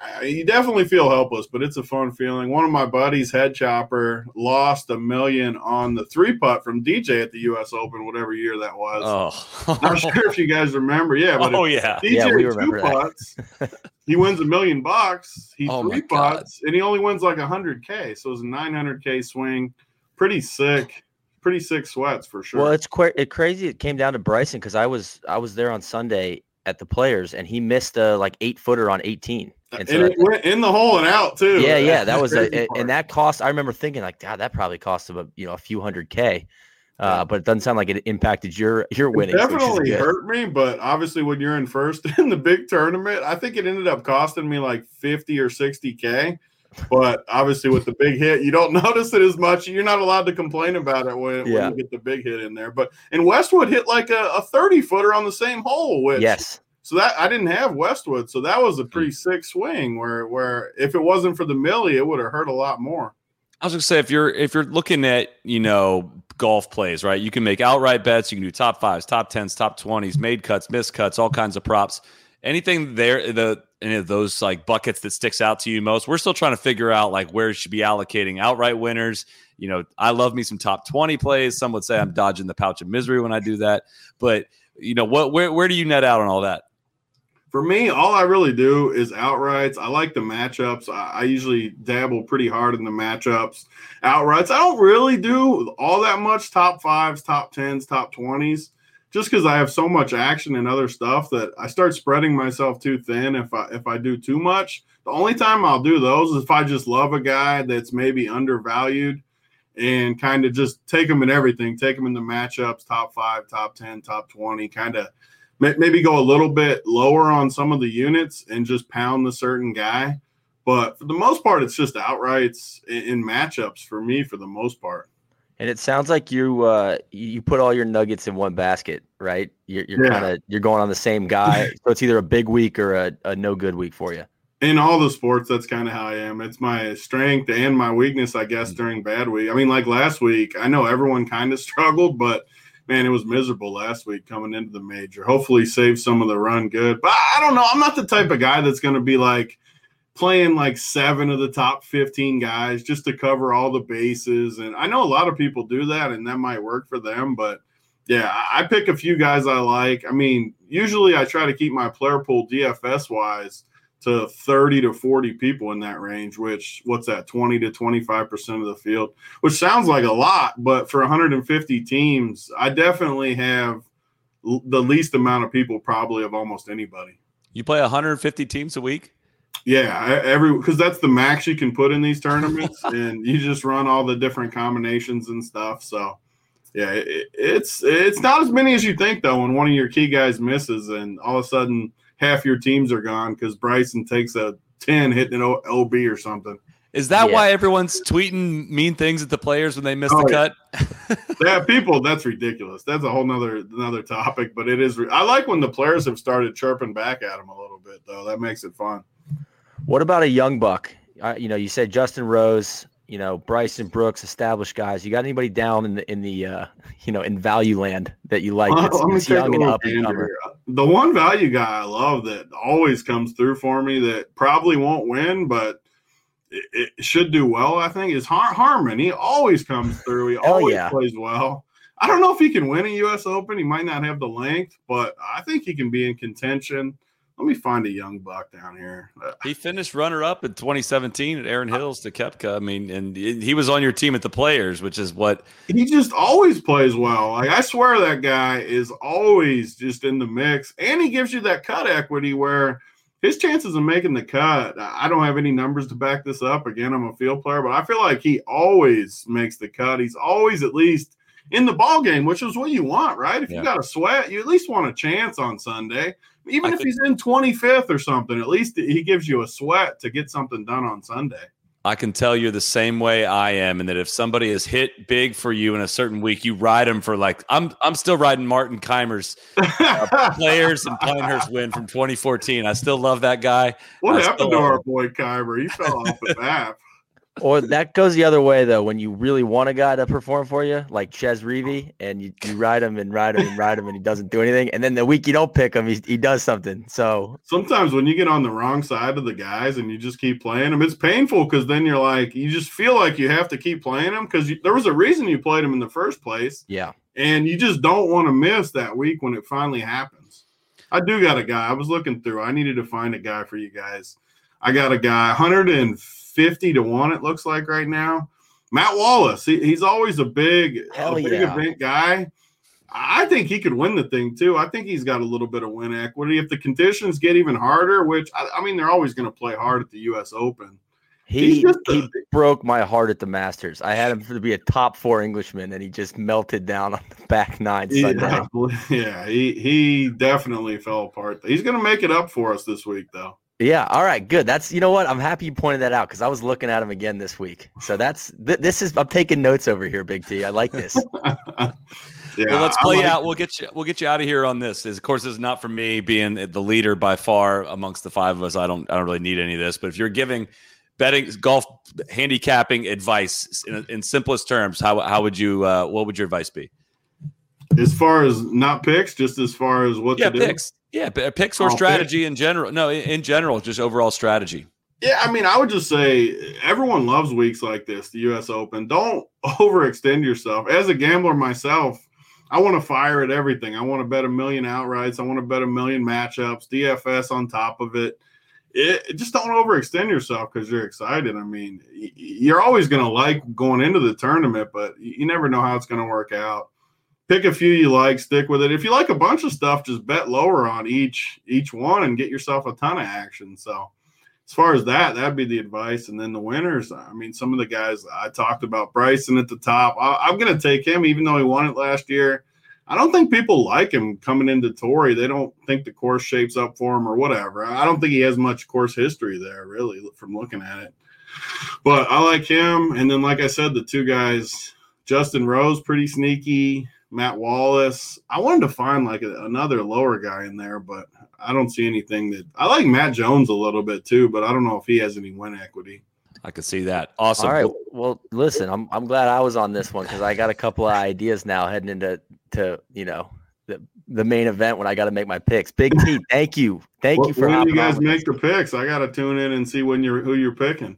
Speaker 8: I, you definitely feel helpless, but it's a fun feeling. One of my buddies, Head Chopper, lost a million on the three putt from DJ at the U.S. Open, whatever year that was.
Speaker 5: Oh,
Speaker 8: not sure if you guys remember. Yeah,
Speaker 5: but [laughs] oh yeah,
Speaker 8: DJ
Speaker 6: yeah, we
Speaker 8: remember two putts, he wins a million bucks. He
Speaker 5: oh
Speaker 8: three putts, and he only wins like hundred k. So it's a nine hundred k swing. Pretty sick. Pretty sick sweats for sure.
Speaker 7: Well, it's quite it crazy. It came down to Bryson because I was I was there on Sunday at the Players, and he missed a like eight footer on eighteen.
Speaker 8: And, so and it went in the hole and out too.
Speaker 7: Yeah, yeah, that was a, and that cost. I remember thinking like, God, that probably cost him a you know a few hundred k. Uh, but it doesn't sound like it impacted your your winning.
Speaker 8: Definitely hurt me, but obviously when you're in first [laughs] in the big tournament, I think it ended up costing me like fifty or sixty k. But obviously with the big hit, you don't [laughs] notice it as much. You're not allowed to complain about it when, yeah. when you get the big hit in there. But and Westwood hit like a, a thirty footer on the same hole, which
Speaker 7: yes
Speaker 8: so that I didn't have Westwood, so that was a pretty hmm. sick swing. Where where if it wasn't for the Millie, it would have hurt a lot more.
Speaker 5: I was gonna say if you're if you're looking at you know golf plays, right? You can make outright bets. You can do top fives, top tens, top twenties, made cuts, missed cuts, all kinds of props. Anything there, the any of those like buckets that sticks out to you most? We're still trying to figure out like where should be allocating outright winners. You know, I love me some top twenty plays. Some would say I'm dodging the pouch of misery when I do that, but you know what? Where where do you net out on all that?
Speaker 8: For me, all I really do is outrights. I like the matchups. I, I, usually dabble pretty hard in the matchups. Outrights, I don't really do all that much top fives, top tens, top twenties, just because I have so much action and other stuff that I start spreading myself too thin if I if I do too much. The only time I'll do those is if I just love a guy that's maybe undervalued and kind of just take them in everything, take them in the matchups, top five, top 10, top 20, kind of maybe go a little bit lower on some of the units and just pound the certain guy. But for the most part, it's just outrights in matchups for me for the most part.
Speaker 7: And it sounds like you uh, you put all your nuggets in one basket, right? You're, you're yeah. kind of you're going on the same guy, [laughs] so it's either a big week or a, a no good week for you.
Speaker 8: In all the sports, that's kind of how I am. It's my strength and my weakness, I guess, mm. during bad week. I mean, like last week, I know everyone kind of [laughs] struggled, but man, it was miserable last week coming into the major. Hopefully, save some of the run good. But I don't know. I'm not the type of guy that's going to be like playing like seven of the top 15 guys just to cover all the bases. And I know a lot of people do that, and that might work for them. But yeah, I pick a few guys I like. I mean, usually I try to keep my player pool DFS wise to 30 to 40 people in that range, which what's that, 20 to 25% of the field, which sounds like a lot, but for 150 teams, I definitely have the least amount of people probably of almost anybody.
Speaker 5: You play 150 teams a week?
Speaker 8: Yeah, every because that's the max you can put in these tournaments, [laughs] and you just run all the different combinations and stuff. So, yeah, it, it's it's not as many as you think though. When one of your key guys misses, and all of a sudden half your teams are gone because Bryson takes a 10 hitting an OB or something.
Speaker 5: Is that yeah. why everyone's tweeting mean things at the players when they miss oh, the cut? [laughs]
Speaker 8: yeah, people, that's ridiculous. That's a whole nother another topic, but it is. Re- I like when the players have started chirping back at them a little bit, though. That makes it fun.
Speaker 7: What about a young buck? Uh, you know, you said Justin Rose, you know, Bryson Brooks, established guys. You got anybody down in the in the uh, [laughs] you know in value land that you like? That's, that's young and up
Speaker 8: The one value guy I love that always comes through for me that probably won't win, but it, it should do well. I think is Har- Harman. He always comes through. He always yeah. plays well. I don't know if he can win a U.S. Open. He might not have the length, but I think he can be in contention let me find a young buck down here.
Speaker 5: Uh, he finished runner up in 2017 at Erin Hills to Koepka. I mean, and he was on your team at the Players, which is what
Speaker 8: he just always plays well. Like I swear that guy is always just in the mix, and he gives you that cut equity where his chances of making the cut, I don't have any numbers to back this up. Again, I'm a field player, but I feel like he always makes the cut. He's always at least in the ball game, which is what you want, right? If
Speaker 5: Yeah.
Speaker 8: you got a sweat, you at least want a chance on Sunday. Even
Speaker 5: I
Speaker 8: if he's in 25th or something, at least he gives you a sweat to get something done on Sunday.
Speaker 5: I can tell you're the same way I am, and that if somebody is hit big for you in a certain week, you ride them for like I'm. I'm still riding Martin Kaymer's uh, [laughs] players and Pinehurst win from 2014. I still love that guy.
Speaker 8: what
Speaker 5: I
Speaker 8: happened to our
Speaker 5: him.
Speaker 8: boy Kaymer? He fell off the map.
Speaker 7: Or that goes the other way though. When you really want a guy to perform for you, like Chez Reavie, and you, you ride him and ride him and ride him, and he doesn't do anything. And then the week you don't pick him, he, he does something. So
Speaker 8: sometimes when you get on the wrong side of the guys and you just keep playing them, it's painful because then you're like, you just feel like you have to keep playing them because there was a reason you played them in the first place,
Speaker 7: yeah,
Speaker 8: and you just don't want to miss that week when it finally happens. I do got a guy. I was looking through. I needed to find a guy for you guys. I got a guy, 150 to one. It looks like right now. Matt Wallace. He, he's always a big,
Speaker 7: Hell
Speaker 8: a big
Speaker 7: yeah.
Speaker 8: event guy. I think he could win the thing too. I think he's got a little bit of win equity. If the conditions get even harder, which I, I mean, they're always going to play hard at the U.S. Open.
Speaker 7: He
Speaker 8: a-
Speaker 7: he broke my heart at the Masters. I had him to be a top four Englishman, and he just melted down on the back nine.
Speaker 8: Yeah, [laughs] yeah, he he definitely fell apart. He's going to make it up for us this week, though.
Speaker 7: Yeah. All right. Good. That's you know what I'm happy you pointed that out because I was looking at him again this week. So that's th- this is I'm taking notes over here, Big T. I like this. [laughs]
Speaker 8: Yeah,
Speaker 5: well, let's play
Speaker 8: like-
Speaker 5: out. We'll get you. We'll get you out of here on this. Is of course, this is not for me being the leader by far amongst the five of us. I don't. I don't really need any of this. But if you're giving betting golf handicapping advice in, in simplest terms, how how would you? Uh, what would your advice be?
Speaker 8: As far as not picks, just as far as what
Speaker 5: Yeah,
Speaker 8: to do.
Speaker 5: picks. Yeah, uh, picks or
Speaker 8: Oh,
Speaker 5: strategy in general. No, in, in general, just overall strategy.
Speaker 8: Yeah, I mean, I would just say everyone loves weeks like this, the U.S. Open. Don't [laughs] overextend yourself. As a gambler myself, I want to fire at everything. I want to bet a million outrights. I want to bet a million matchups, DFS on top of it. It, just don't overextend yourself because you're excited. I mean, you're always going to like going into the tournament, but you never know how it's going to work out. Pick a few you like, stick with it. If you like a bunch of stuff, just bet lower on each each one and get yourself a ton of action. So as far as that, that'd be the advice. And then the winners, I mean, some of the guys I talked about, Bryson at the top, I, I'm going to take him, even though he won it last year. I don't think people like him coming into Torrey. They don't think the course shapes up for him or whatever. I don't think he has much course history there, really, from looking at it. But I like him. And then, like I said, the two guys, Justin Rose, pretty sneaky. Matt Wallace. I wanted to find like a, another lower guy in there, but I don't see anything that I like Matt Jones a little bit too, but I don't know if he has any win equity.
Speaker 5: I could see that. Awesome.
Speaker 7: All right. Well, listen, I'm I'm glad I was on this one because I got a couple of ideas now heading into to you know the the main event when I got to make my picks. Big T, thank you, thank you for
Speaker 8: when do
Speaker 7: hopping
Speaker 8: you guys
Speaker 7: with
Speaker 8: make the picks? I got to tune in and see when you're who you're picking.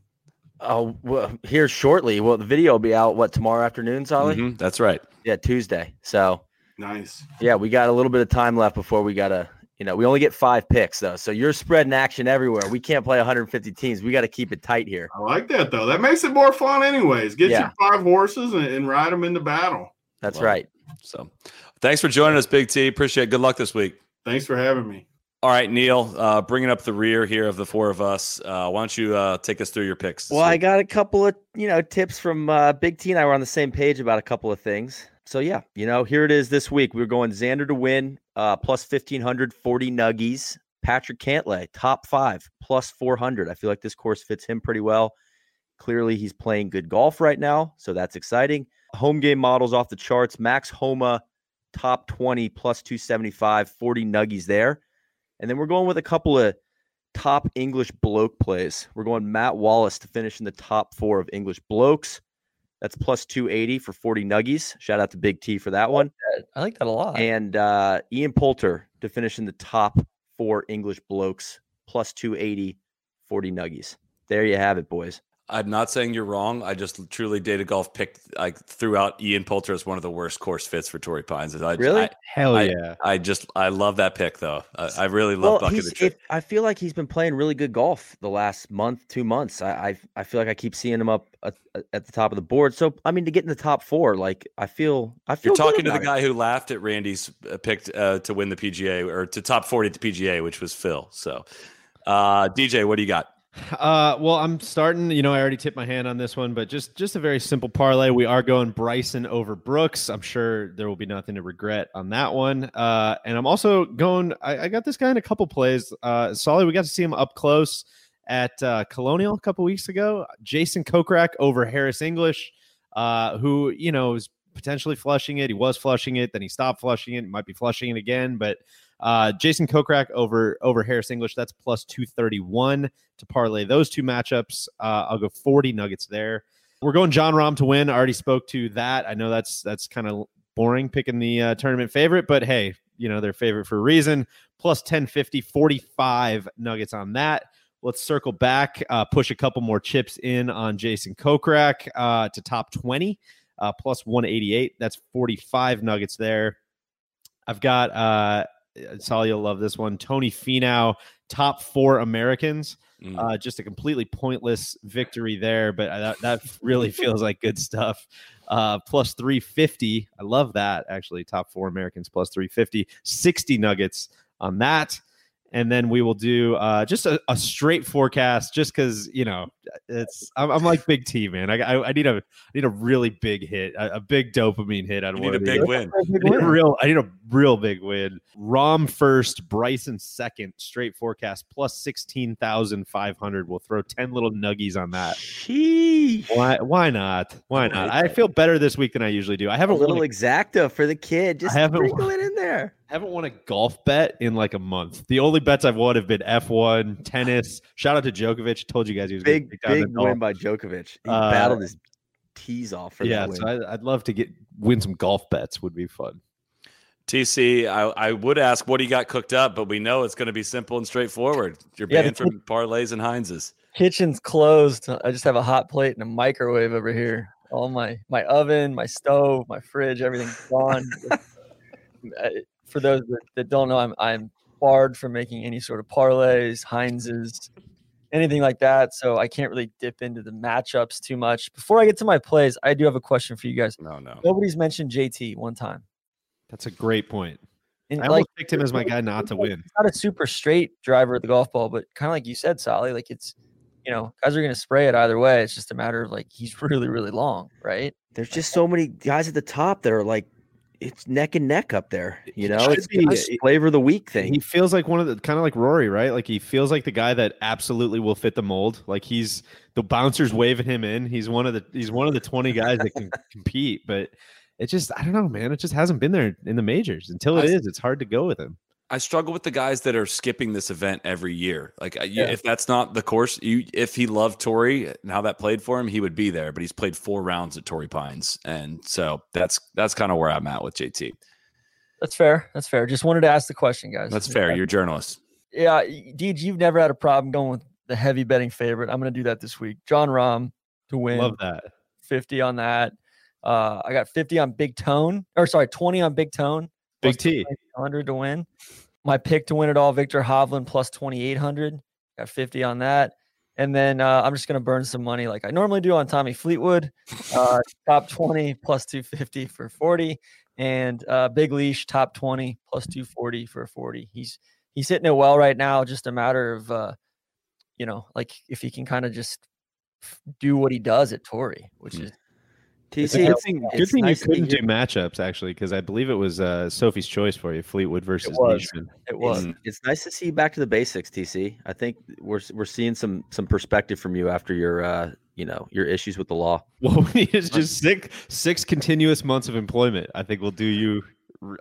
Speaker 7: Oh, well, here shortly. Well, the video will be out what tomorrow afternoon, Soly?
Speaker 5: Mhm, that's right.
Speaker 7: Yeah, Tuesday. So
Speaker 8: Nice.
Speaker 7: yeah, we got a little bit of time left before we gotta. You know, we only get five picks though, so you're spreading action everywhere. We can't play 150 teams. We got to keep it tight here.
Speaker 8: I like that though. That makes it more fun, anyways. Get
Speaker 7: Yeah.
Speaker 8: your five horses and, and ride them into battle.
Speaker 7: That's
Speaker 5: Love it.
Speaker 7: right.
Speaker 5: So, thanks for joining us, Big T. Appreciate it. Good luck this week.
Speaker 8: Thanks for having me.
Speaker 5: All right, Neil, uh, bringing up the rear here of the four of us. Uh, why don't you uh, take us through your picks?
Speaker 7: Well, I got a couple of you know tips from uh, Big T and I were on the same page about a couple of things. So yeah, you know, here it is this week. We're going Xander to win, uh, plus fifteen hundred forty nuggies. Patrick Cantlay, top five, plus four hundred. I feel like this course fits him pretty well. Clearly, he's playing good golf right now, so that's exciting. Home game models off the charts. Max Homa, top twenty, plus two seventy five, 40 nuggies there. And then we're going with a couple of top English bloke plays. We're going Matt Wallace to finish in the top four of English blokes. That's plus 280 for 40 nuggies. Shout out to Big T for that one.
Speaker 6: I like that a lot.
Speaker 7: And uh, Ian Poulter to finish in the top four English blokes, plus 280, 40 nuggies. There you have it, boys.
Speaker 5: I'm not saying you're wrong. I just truly data golf picked like throughout Ian Poulter as one of the worst course fits for Torrey Pines. I,
Speaker 7: Really?
Speaker 5: I,
Speaker 2: Hell
Speaker 5: I-
Speaker 2: yeah.
Speaker 5: I just I love that pick though. I, I really love
Speaker 7: Well,
Speaker 5: Bucket
Speaker 7: he's,
Speaker 5: the
Speaker 7: if, I feel like he's been playing really good golf the last month, two months. I, I I feel like I keep seeing him up at, at the top of the board. So I mean, to get in the top four, like I feel, I feel.
Speaker 5: You're
Speaker 7: good
Speaker 5: talking to the
Speaker 7: about it.
Speaker 5: guy who laughed at Randy's uh, picked uh, to win the PGA or to top 40 at the PGA, which was Phil. So Uh, DJ, what do you got?
Speaker 2: Uh, well, I'm starting. You know, I already tipped my hand on this one, but just just a very simple parlay. We are going Bryson over Brooks. I'm sure there will be nothing to regret on that one. Uh, and I'm also going. I, I got this guy in a couple plays. Uh, Soly, we got to see him up close at uh, Colonial a couple weeks ago. Jason Kokrak over Harris English, uh, who you know is potentially flushing it. He was flushing it, then he stopped flushing it. Might be flushing it again, but uh, Jason Kokrak over over Harris English. That's plus two thirty one to parlay those two matchups. Uh, I'll go forty Nuggets there. We're going Jon Rahm to win. I already spoke to that. I know that's that's kind of boring picking the uh, tournament favorite, but hey, you know they're favorite for a reason. Plus 1050, 45 Nuggets on that. Let's circle back, uh, push a couple more chips in on Jason Kokrak uh, to top 20, uh, plus 188. That's 45 Nuggets there. I've got uh, Saul, you'll love this one. Tony Finau, top four Americans.
Speaker 5: Mm.
Speaker 2: Uh, just a completely pointless victory there, but that, that [laughs] really feels like good stuff. Uh, plus 350. I love that actually. Top four Americans plus 350. 60 Nuggets on that and then we will do uh, just a, a straight forecast. Just because you know, it's I'm, I'm, like Big T, man. I, I, I need a I need a really big hit, a, a big dopamine hit. I
Speaker 5: need a big win.
Speaker 2: I need a real I need a real big win. Rahm first, Bryson second. Straight forecast plus sixteen thousand five hundred. We'll throw ten little nuggies on that.
Speaker 7: Sheesh.
Speaker 2: Why why not? Why not? I feel better this week than I usually do. I have
Speaker 7: a
Speaker 2: a
Speaker 7: little exacta for the kid. Just
Speaker 2: haven't
Speaker 7: sprinkle it in there.
Speaker 2: I haven't won a golf bet in like a month. The only bets I've won have been F1, tennis. Shout out to Djokovic. Told you guys he was
Speaker 7: big,
Speaker 2: big,
Speaker 7: big win by Djokovic. He
Speaker 2: Uh,
Speaker 7: battled his tees off for
Speaker 2: Yeah,
Speaker 7: that win.
Speaker 2: so I, I'd love to get win some golf bets. Would be fun.
Speaker 5: TC, I, I would ask what do you got cooked up, but we know it's going to be simple and straightforward. You're
Speaker 6: Yeah,
Speaker 5: banned from parlays and Heinz's.
Speaker 6: Kitchen's closed. I just have a hot plate and a microwave over here. All my my oven, my stove, my fridge, everything's gone. [laughs] For those that, that don't know, I'm I'm barred from making any sort of parlays, Heinz's, anything like that. So I can't really dip into the matchups too much. Before I get to my plays, I do have a question for you guys.
Speaker 5: No, no.
Speaker 6: Nobody's mentioned JT one time.
Speaker 2: That's a great point.
Speaker 6: And
Speaker 2: I
Speaker 6: like
Speaker 2: almost picked him as my guy not to win.
Speaker 6: Not a super straight driver of the golf ball, but kind of like you said, Soly, like it's you know, guys are going to spray it either way. It's just a matter of like he's [laughs] really, really long, right?
Speaker 7: There's just so many guys at the top that are like it's neck and neck up there. You know,
Speaker 2: should
Speaker 7: it's
Speaker 2: be.
Speaker 7: a eh, flavor of the week thing.
Speaker 2: He feels like one of the kind of like Rory, right? Like he feels like the guy that absolutely will fit the mold. Like he's the bouncers waving him in. He's one of the he's one of the 20 guys that can [laughs] compete, but it just I don't know, man. It just hasn't been there in the majors. Until it is, it's hard to go with him.
Speaker 5: I struggle with the guys that are skipping this event every year. Like,
Speaker 6: Yeah.
Speaker 5: if that's not the course, you if he loved Torrey and how that played for him, he would be there. But he's played four rounds at Torrey Pines, and so that's that's kind of where I'm at with JT.
Speaker 6: That's fair. That's fair. Just wanted to ask the question, guys.
Speaker 5: That's fair. You're a journalist.
Speaker 6: Yeah, y- Deej, you've never had a problem going with the heavy betting favorite. I'm going to do that this week. Jon Rahm to win.
Speaker 2: Love that.
Speaker 6: 50 on that. Uh, I got 50 on Big Tone, or sorry, 20 on Big Tone.
Speaker 2: Big T.
Speaker 6: 100 to win. My pick to win it all, Viktor Hovland plus 2,800. Got 50 on that. And then uh, I'm just going to burn some money like I normally do on Tommy Fleetwood. Uh, top 20 plus 250 for 40. And uh, Big Leash top 20 plus 240 for 40. He's he's hitting it well right now. Just a matter of, uh, you know, like if he can kind of just f- do what he does at Torrey, which
Speaker 5: Mm.
Speaker 6: is
Speaker 2: It's a
Speaker 7: TC,
Speaker 2: good
Speaker 7: it's,
Speaker 2: thing, good thing
Speaker 7: nice
Speaker 2: you couldn't do matchups actually, because I believe it was uh, Sophie's choice for you, Fleetwood versus it
Speaker 6: was.
Speaker 2: Leishman.
Speaker 6: it was.
Speaker 5: Mm.
Speaker 7: It's nice to see you back to the basics, TC. I think we're we're seeing some some perspective from you after your uh you know your issues with the law. [laughs]
Speaker 2: Well, we need is just six six continuous months of employment. I think will do you.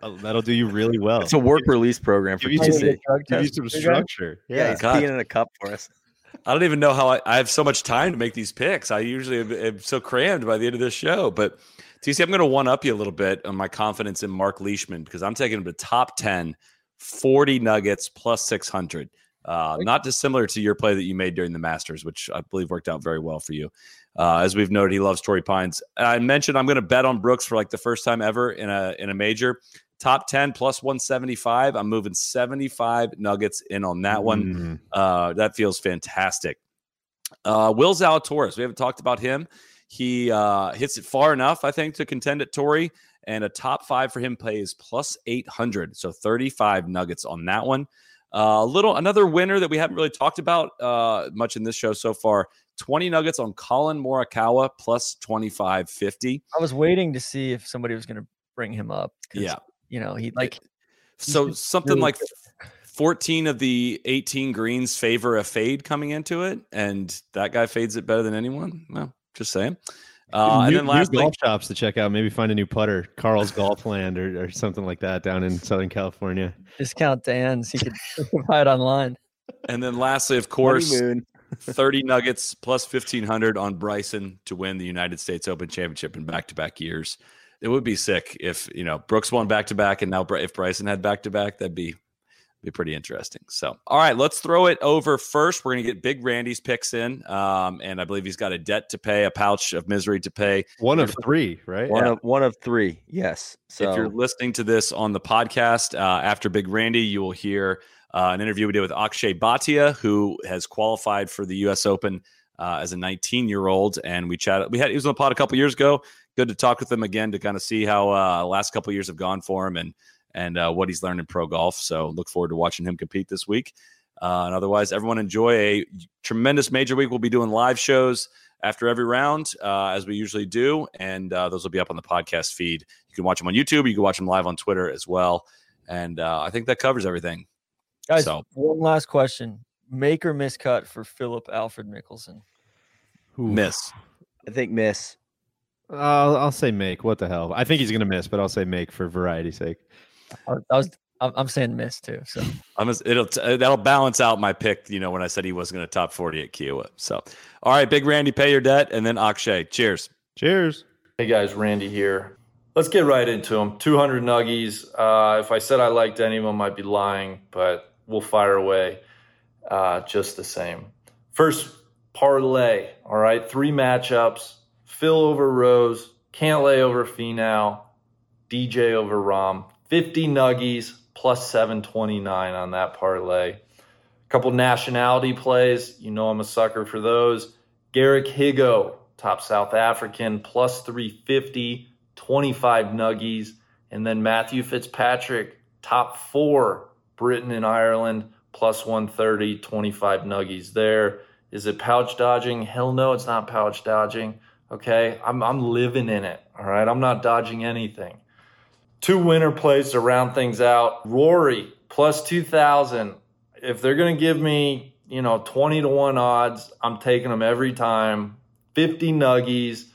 Speaker 2: uh, That'll do you really [laughs] well.
Speaker 7: It's a work release program for
Speaker 2: Give you
Speaker 6: Might
Speaker 2: some-
Speaker 6: need a
Speaker 7: TC.
Speaker 6: drug
Speaker 2: Give you some
Speaker 6: for you guys.
Speaker 2: structure.
Speaker 7: Yeah,
Speaker 2: Yeah.
Speaker 7: he's peeing in a cup for us. [laughs]
Speaker 5: I don't even know how I, I have so much time to make these picks. I usually am, am so crammed by the end of this show. But TC, I'm going to one up you a little bit on my confidence in Mark Leishman because I'm taking him to top 10, 40 nuggets plus 600. Uh, not dissimilar to your play that you made during the Masters, which I believe worked out very well for you. Uh, as we've noted, he loves Torrey Pines. I mentioned I'm going to bet on Brooks for like the first time ever in a in a major. Top 10 plus 175. I'm moving 75 nuggets in on that one.
Speaker 2: Mm.
Speaker 5: Uh, that feels fantastic. Uh, Will Zalatoris, we haven't talked about him. He uh, hits it far enough, I think, to contend at Torrey. And a top five for him plays plus 800. So 35 nuggets on that one. Uh, a little another winner that we haven't really talked about uh, much in this show so far. 20 nuggets on Collin Morikawa plus 2550.
Speaker 6: I was waiting to see if somebody was going to bring him up.
Speaker 5: Yeah.
Speaker 6: You know, he like
Speaker 5: So something
Speaker 6: really
Speaker 5: like 14 of the 18 greens favor a fade coming into it, and that guy fades it better than anyone. Well, just saying. Uh, and then
Speaker 2: new
Speaker 5: lastly,
Speaker 2: golf shops to check out. Maybe find a new putter, Carl's Golf Land, or, or something like that down in Southern California.
Speaker 6: discount Dan's. You could [laughs] buy it online.
Speaker 5: and then lastly, of course, [laughs] 30 nuggets plus 1500 on Bryson to win the United States Open Championship in back to back years. It would be sick if, you know, Brooks won back to back and now if Bryson had back to back, that'd be be pretty interesting. So, all right, let's throw it over first. We're going to get Big Randy's picks in. Um, and I believe he's got a debt to pay, a pouch of misery to pay.
Speaker 2: One of three, right?
Speaker 7: One of one of three. Yes. So
Speaker 5: if you're listening to this on the podcast uh, after Big Randy, you will hear uh, an interview we did with Akshay Bhatia, who has qualified for the U.S. Open uh, as a 19 year old, and we chatted. We had he was on the pod a couple years ago. Good to talk with him again to kind of see how uh, last couple years have gone for him and and uh, what he's learned in pro golf. So look forward to watching him compete this week. Uh, and otherwise, everyone enjoy a tremendous major week. We'll be doing live shows after every round, uh, as we usually do, and uh, those will be up on the podcast feed. You can watch them on YouTube. You can watch them live on Twitter as well. And uh, I think that covers everything.
Speaker 6: Guys,
Speaker 5: So-
Speaker 6: one last question. Make or miss cut for Philip Alfred Mickelson.
Speaker 2: Ooh.
Speaker 5: Miss.
Speaker 7: I think miss.
Speaker 2: I'll, I'll say make. What the hell? I think he's gonna miss, but I'll say make for variety's sake.
Speaker 6: I I was I'm I'm saying miss too. So
Speaker 5: I'm just, it'll uh, that'll balance out my pick. You know when I said he wasn't going to top 40 at Kiawah. So, all right, Big Randy, pay your debt, and then Akshay. Cheers.
Speaker 2: Cheers.
Speaker 9: Hey guys, Randy here. Let's get right into them. 200 nuggies. Uh, if I said I liked any of them, I'd be lying, but we'll fire away uh, just the same. First, parlay. All right, three matchups. Phil over Rose, Cantlay over Finau, DJ over Rahm. 50 nuggies plus 729 on that parlay. A couple nationality plays. You know I'm a sucker for those. Garrick Higgo, top South African, plus 350, 25 nuggies. And then Matthew Fitzpatrick, top four, Britain and Ireland, plus 130, 25 nuggies there. Is it pouch dodging? Hell no, it's not pouch dodging. Okay, I'm, I'm living in it. All right, I'm not dodging anything. Two winner plays to round things out. Rory, plus 2,000. If they're going to give me, you know, 20 to 1 odds, I'm taking them every time. 50 nuggies.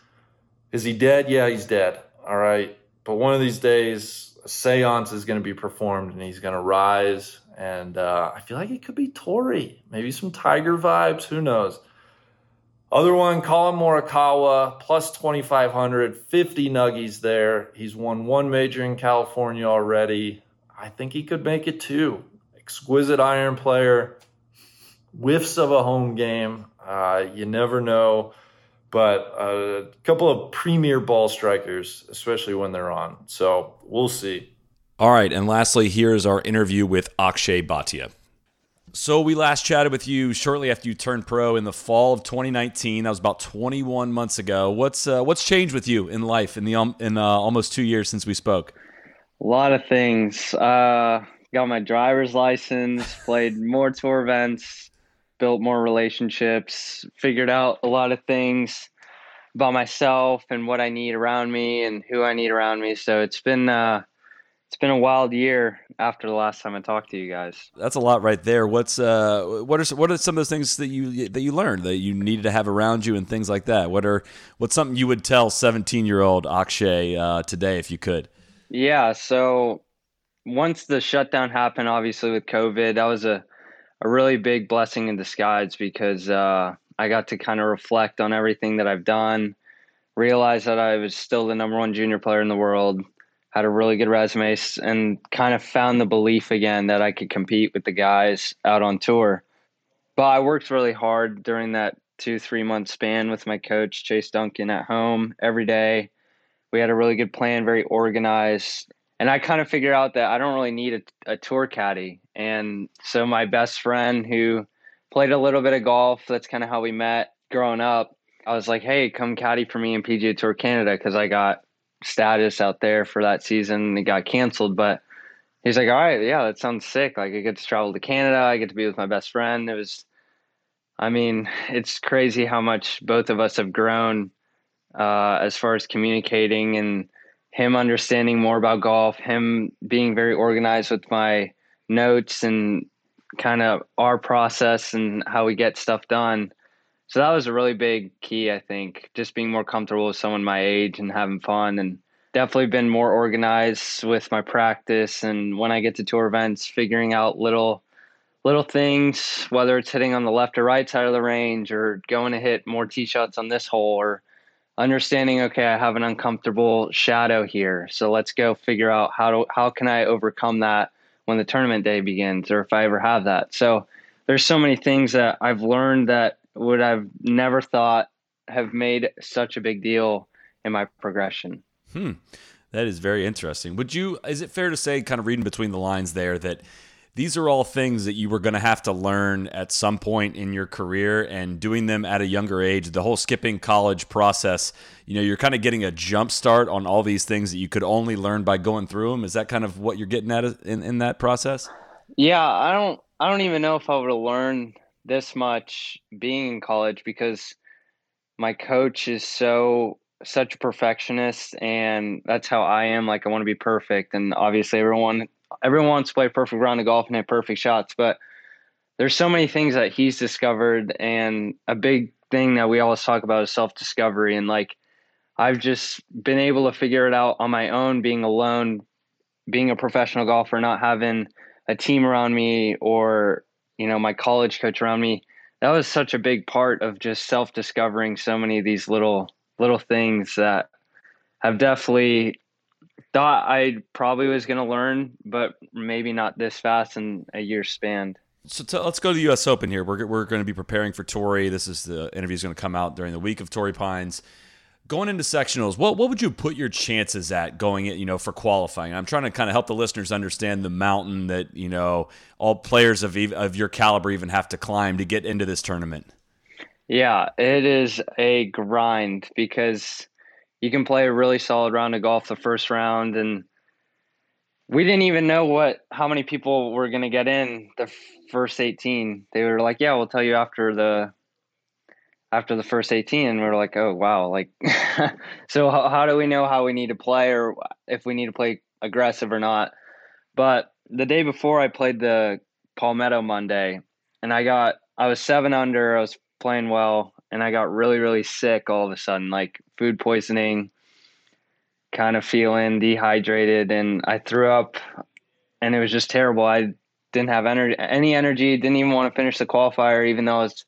Speaker 9: Is he dead? Yeah, he's dead. All right. But one of these days, a seance is going to be performed and he's going to rise. And uh, I feel like it could be Torrey. Maybe some Tiger vibes. Who knows? Other one, Collin Morikawa, plus 2,500, 50 nuggies there. He's won one major in California already. I think he could make it two. Exquisite iron player, whiffs of a home game. Uh, you never know. But a couple of premier ball strikers, especially when they're on. So we'll see.
Speaker 5: All right, and lastly, here's our interview with Akshay Bhatia. So we last chatted with you shortly after you turned pro in the fall of 2019. That was about 21 months ago. What's uh, what's changed with you in life in the um, in uh, almost two years since we spoke?
Speaker 10: A lot of things. Uh, got my driver's license, [laughs] played more tour events, built more relationships, figured out a lot of things about myself and what I need around me and who I need around me. So it's been uh, it's been a wild year after the last time I talked to you guys.
Speaker 5: That's a lot right there. What's uh what are what are some of those things that you that you learned that you needed to have around you and things like that? What are what's something you would tell 17 year old Akshay uh, today if you could?
Speaker 10: Yeah, so once the shutdown happened, obviously with COVID, that was a, a really big blessing in disguise because uh, I got to kind of reflect on everything that I've done, realize that I was still the number one junior player in the world, had a really good resume, and kind of found the belief again that I could compete with the guys out on tour. But I worked really hard during that two, three month span with my coach, Chase Duncan, at home every day. We had a really good plan, very organized. And I kind of figured out that I don't really need a, a tour caddy. And so my best friend who played a little bit of golf, that's kind of how we met growing up. I was like, hey, come caddy for me in PGA Tour Canada because I got status out there for that season. It got canceled, but he's like, all right, yeah, that sounds sick. Like I get to travel to Canada. I get to be with my best friend. It was, I mean, it's crazy how much both of us have grown uh, as far as communicating and him understanding more about golf, him being very organized with my notes and kind of our process and how we get stuff done. So that was a really big key, I think, just being more comfortable with someone my age and having fun and definitely been more organized with my practice and when I get to tour events, figuring out little little things, whether it's hitting on the left or right side of the range or going to hit more tee shots on this hole or understanding okay i have an uncomfortable shadow here. So let's go figure out how to how can i overcome that when the tournament day begins or if i ever have that. So there's so many things that i've learned that would i've never thought have made such a big deal in my progression.
Speaker 5: Hmm. That is very interesting. Would you is it fair to say kind of reading between the lines there that these are all things that you were going to have to learn at some point in your career and doing them at a younger age the whole skipping college process you know you're kind of getting a jump start on all these things that you could only learn by going through them is that kind of what you're getting at in, in that process?
Speaker 10: Yeah i don't i don't even know if i would have learned this much being in college because my coach is so such a perfectionist and that's how i am like i want to be perfect and obviously everyone everyone wants to play perfect round of golf and hit perfect shots, but there's so many things that he's discovered, and a big thing that we always talk about is self discovery. And like, I've just been able to figure it out on my own, being alone, being a professional golfer, not having a team around me or you know my college coach around me. That was such a big part of just self discovering so many of these little little things that have definitely thought I probably was going to learn, but maybe not this fast in a year span.
Speaker 5: So t- let's go to the U.S. Open here. We're, we're going to be preparing for Torrey. This is the interview is going to come out during the week of Torrey Pines. Going into sectionals, what what would you put your chances at going it, you know, for qualifying? I'm trying to kind of help the listeners understand the mountain that you know all players of of your caliber even have to climb to get into this tournament.
Speaker 10: Yeah, it is a grind because you can play a really solid round of golf the first round and we didn't even know what how many people were going to get in the first 18 they were like yeah we'll tell you after the after the first 18 and we are like oh wow like [laughs] so how, how do we know how we need to play or if we need to play aggressive or not but the day before i played the palmetto monday and i got i was seven under i was playing well and I got really, really sick all of a sudden, like food poisoning, kind of feeling dehydrated, and I threw up, and it was just terrible. I didn't have energy, any energy, didn't even want to finish the qualifier, even though I was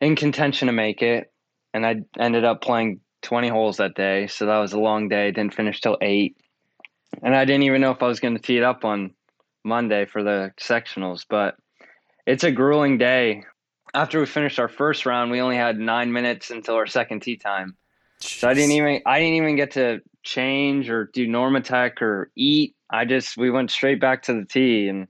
Speaker 10: in contention to make it, and I ended up playing 20 holes that day, so that was a long day. Didn't finish till eight, and I didn't even know if I was going to tee it up on Monday for the sectionals, but it's a grueling day after we finished our first round, we only had nine minutes until our second tee time. Jeez. So I didn't even I didn't even get to change or do Normatec or eat. I just we went straight back to the tee and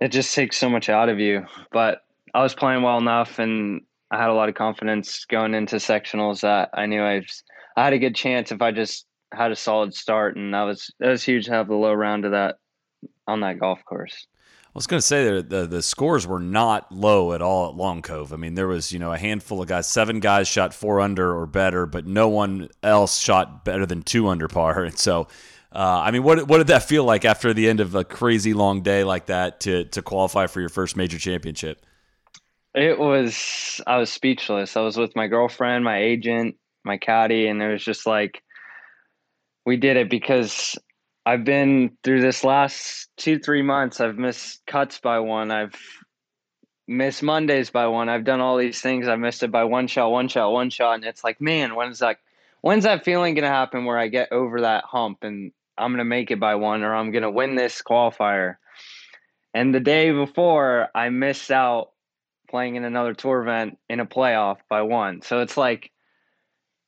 Speaker 10: it just takes so much out of you. But I was playing well enough and I had a lot of confidence going into sectionals that I knew I was, I had a good chance if I just had a solid start and that was that was huge to have the low round of that on that golf course.
Speaker 5: I was going to say that the, the scores were not low at all at Long Cove. I mean, there was you know a handful of guys, seven guys shot four under or better, but no one else shot better than two under par. [laughs] And so, uh, I mean, what what did that feel like after the end of a crazy long day like that to to qualify for your first major championship?
Speaker 10: It was I was speechless. I was with my girlfriend, my agent, my caddy, and it was just like we did it because I've been through this last two, three months. I've missed cuts by one. I've missed Mondays by one. I've done all these things. I missed it by one shot, one shot, one shot. And it's like, man, when's that when's that feeling gonna happen where I get over that hump and I'm gonna make it by one or I'm gonna win this qualifier? And the day before I missed out playing in another tour event in a playoff by one. So it's like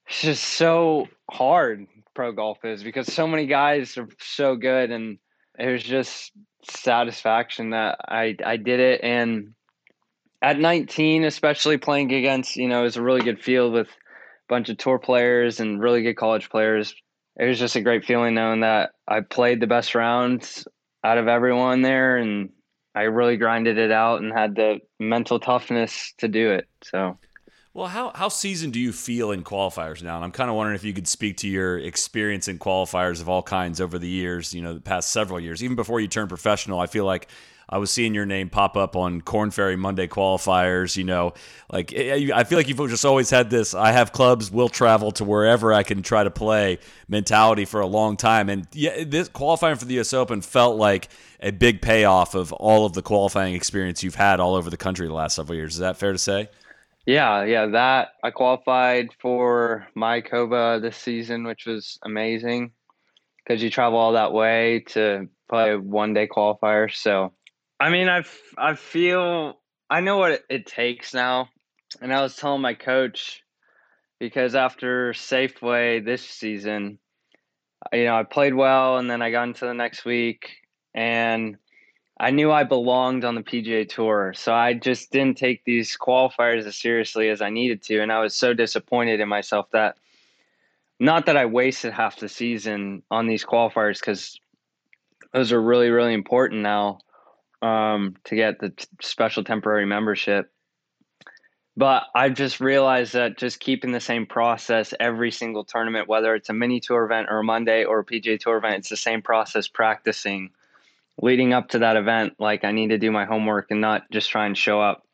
Speaker 10: it's just so hard pro golf is because so many guys are so good and it was just satisfaction that I I did it and at 19 especially playing against you know it was a really good field with a bunch of tour players and really good college players it was just a great feeling knowing that I played the best rounds out of everyone there and I really grinded it out and had the mental toughness to do it. So
Speaker 5: well, how how seasoned do you feel in qualifiers now? And I'm kind of wondering if you could speak to your experience in qualifiers of all kinds over the years, you know, the past several years, even before you turned professional. I feel like I was seeing your name pop up on Corn Ferry Monday qualifiers. You know, like eh, I feel like you've just always had this. I have clubs, will travel to wherever I can try to play mentality for a long time. And yeah, this qualifying for the U.S. Open felt like a big payoff of all of the qualifying experience you've had all over the country the last several years. Is that fair to say?
Speaker 10: Yeah, yeah, that I qualified for Mayakoba this season, which was amazing because you travel all that way to play a one day qualifier. So, I mean, I I feel I know what it, it takes now, and I was telling my coach because after Safeway this season, you know, I played well, and then I got into the next week, and I knew I belonged on the PGA Tour, so I just didn't take these qualifiers as seriously as I needed to, and I was so disappointed in myself that not that I wasted half the season on these qualifiers because those are really really important now um, to get the t- special temporary membership. But I've just realized that just keeping the same process every single tournament, whether it's a mini tour event or a Monday or a PGA Tour event, it's the same process practicing leading up to that event, like I need to do my homework and not just try and show up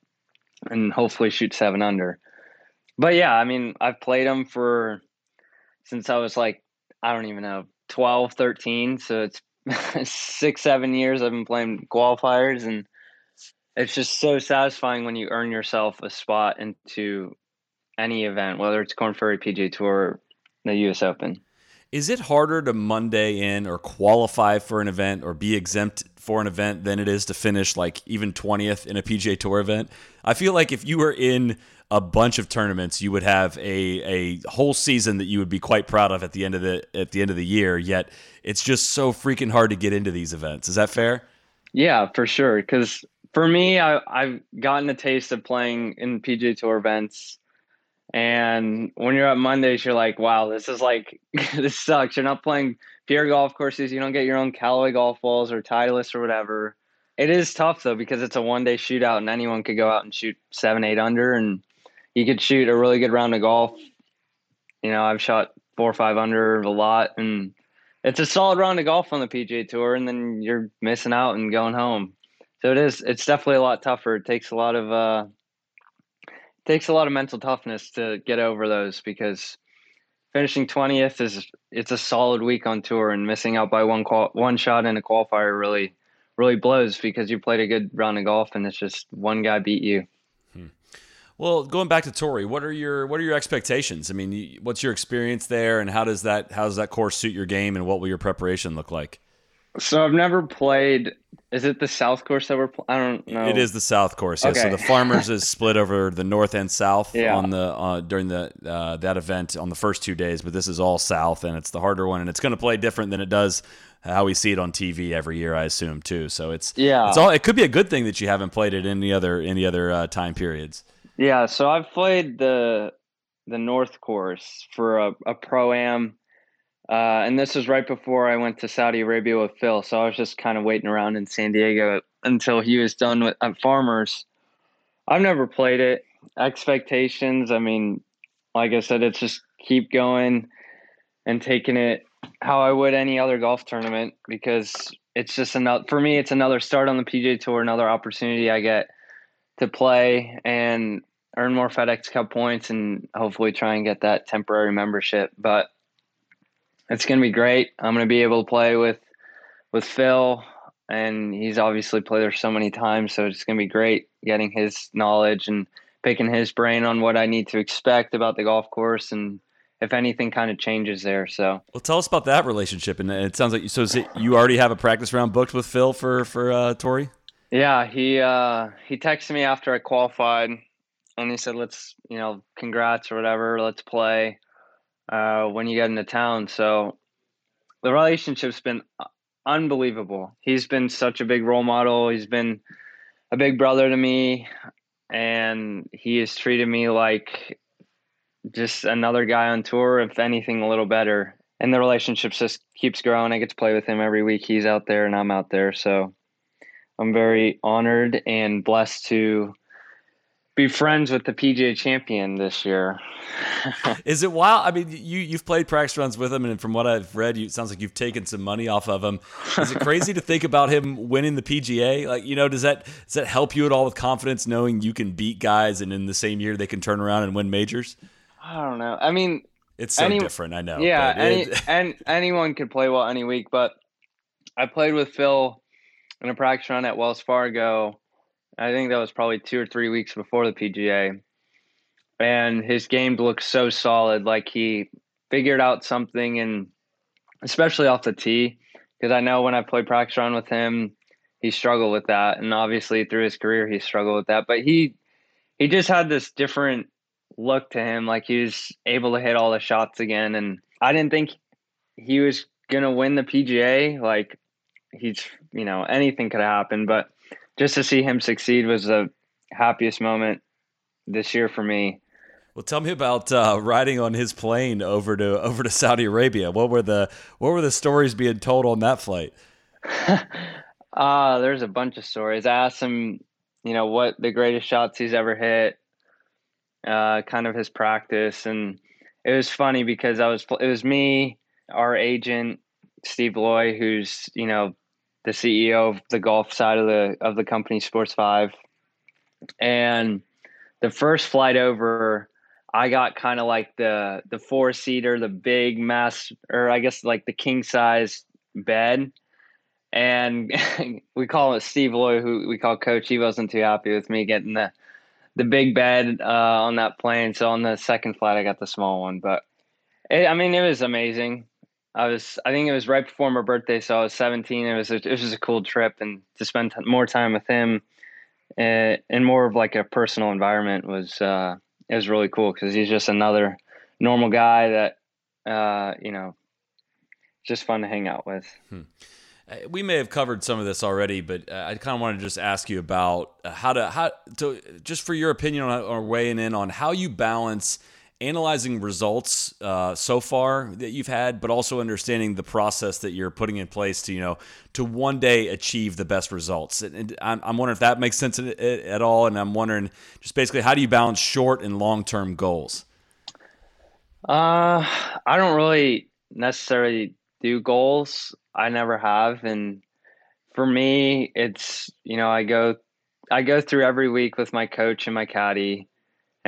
Speaker 10: and hopefully shoot seven under. But yeah, I mean, I've played them for since I was like, I don't even know, 12, 13. So it's [laughs] six, seven years I've been playing qualifiers. And it's just so satisfying when you earn yourself a spot into any event, whether it's Korn Ferry PGA Tour, the US Open.
Speaker 5: Is it harder to Monday in or qualify for an event or be exempt for an event than it is to finish like even 20th in a PGA Tour event? I feel like if you were in a bunch of tournaments, you would have a a whole season that you would be quite proud of at the end of the at the end of the year. Yet it's just so freaking hard to get into these events. Is that fair?
Speaker 10: Yeah, for sure. Because for me, I, I've gotten a taste of playing in PGA Tour events and when you're at Mondays, you're like, wow, this is like, [laughs] this sucks. You're not playing pure golf courses. You don't get your own Callaway golf balls or Titleist or whatever. It is tough though, because it's a one day shootout and anyone could go out and shoot seven, eight under and you could shoot a really good round of golf. You know, I've shot four or five under a lot and it's a solid round of golf on the PGA tour and then you're missing out and going home. So it is, it's definitely a lot tougher. It takes a lot of, uh, takes a lot of mental toughness to get over those because finishing 20th is it's a solid week on tour and missing out by one qual- one shot in a qualifier really really blows because you played a good round of golf and it's just one guy beat you.
Speaker 5: Well, going back to Torrey, what are your what are your expectations? I mean, what's your experience there, and how does that how does that course suit your game, and what will your preparation look like?
Speaker 10: So I've never played. Is it the South course that we're? Pl- I don't know.
Speaker 5: It is the South course. Yeah. Okay. So the Farmers is [laughs] split over the North and South
Speaker 10: yeah.
Speaker 5: on the uh, during the uh, that event on the first two days, but this is all South, and it's the harder one, and it's going to play different than it does how we see it on TV every year, I assume too. So it's
Speaker 10: yeah,
Speaker 5: it's all. It could be a good thing that you haven't played it any other any other uh, time periods.
Speaker 10: Yeah. So I've played the the North course for a, a pro am uh, and this was right before I went to Saudi Arabia with Phil. So I was just kind of waiting around in San Diego until he was done with Farmers. I've never played it. Expectations, I mean, like I said, it's just keep going and taking it how I would any other golf tournament because it's just another for me. It's another start on the PGA Tour, another opportunity I get to play and earn more FedEx Cup points, and hopefully try and get that temporary membership. But it's going to be great. I'm going to be able to play with with Phil, and he's obviously played there so many times, so it's going to be great getting his knowledge and picking his brain on what I need to expect about the golf course and if anything kind of changes there. So,
Speaker 5: well, tell us about that relationship. And it sounds like so. It, you already have a practice round booked with Phil for for uh, Torrey.
Speaker 10: Yeah, he uh, he texted me after I qualified, and he said, "Let's you know, congrats or whatever. Let's play." uh, when you get into town. So the relationship's been unbelievable. He's been such a big role model. He's been a big brother to me, and he has treated me like just another guy on tour. If anything, a little better. and the relationship just keeps growing. I get to play with him every week. He's out there and I'm out there, so I'm very honored and blessed to be friends with the PGA champion this year. [laughs]
Speaker 5: Is it wild? I mean, you you've played practice runs with him, and from what I've read, you, it sounds like you've taken some money off of him. Is it crazy to think about him winning the PGA? Like, you know, does that does that help you at all with confidence, knowing you can beat guys, and in the same year they can turn around and win majors?
Speaker 10: I don't know. I mean,
Speaker 5: it's so any, different. I know.
Speaker 10: Yeah, any, and anyone could play well any week, but I played with Phil in a practice run at Wells Fargo I think that was probably two or three weeks before the PGA. And his game looked so solid. Like he figured out something, and especially off the tee, because I know when I played practice run with him, he struggled with that. And obviously through his career, he struggled with that. But he, he just had this different look to him. Like he was able to hit all the shots again. And I didn't think he was going to win the PGA. Like he's, you know, anything could happen. But just to see him succeed was the happiest moment this year for me.
Speaker 5: Well, tell me about uh, riding on his plane over to over to Saudi Arabia. What were the what were the stories being told on that flight?
Speaker 10: uh, [laughs] there's a bunch of stories. I asked him, you know, what the greatest shots he's ever hit, uh, kind of his practice, and it was funny because I was it was me, our agent Steve Loy, who's you know the CEO of the golf side of the of the company Sports Five, and the first flight over, I got kind of like the the four seater, the big mass, or I guess like the king size bed, and [laughs] we call it Steve Loy, who we call Coach. He wasn't too happy with me getting the the big bed uh, on that plane. So on the second flight, I got the small one, but it, I mean, it was amazing. I was I think it was right before my birthday, so I was 17. It was a, it was a cool trip, and to spend more time with him, and, and more of like a personal environment was uh, it was really cool because he's just another normal guy that uh, you know, just fun to hang out with. Hmm.
Speaker 5: Uh, we may have covered some of this already, but uh, I kind of want to just ask you about how to how to just for your opinion on or weighing in on how you balance analyzing results uh, so far that you've had, but also understanding the process that you're putting in place to you know to one day achieve the best results. And, I'm, I'm, wondering if that makes sense at, at, all. And I'm wondering just basically how do you balance short and long term goals?
Speaker 10: Uh, I don't really necessarily do goals. I never have, and for me, it's you know I go I go through every week with my coach and my caddy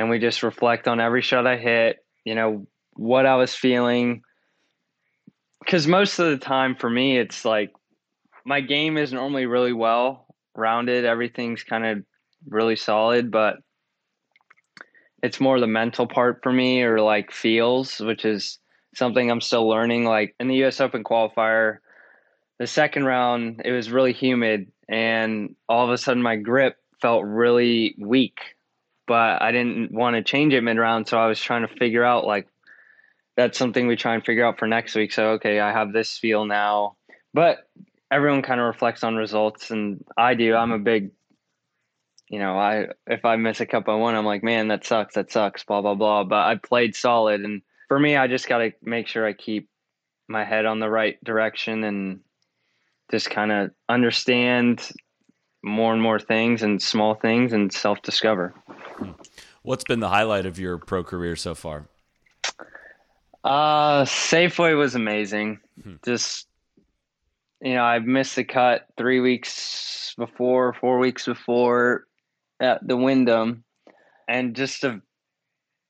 Speaker 10: and we just reflect on every shot I hit, you know, what I was feeling. Because most of the time for me, it's like my game is normally really well rounded. Everything's kind of really solid, but it's more the mental part for me or like feels, which is something I'm still learning. Like in the US Open qualifier, the second round, it was really humid, and all of a sudden my grip felt really weak but I didn't want to change it mid round. So I was trying to figure out like that's something we try and figure out for next week. So, okay, I have this feel now. But everyone kind of reflects on results, and I do. I'm a big, you know, I if I miss a cup I won, I'm like, man, that sucks, that sucks, blah blah blah. But I played solid, and for me, I just got to make sure I keep my head on the right direction and just kind of understand more and more things and small things and self discover.
Speaker 5: What's been the highlight of your pro career so far?
Speaker 10: Uh, Safeway was amazing. Hmm. Just, you know, I missed the cut three weeks before, four weeks before at the Wyndham. And just to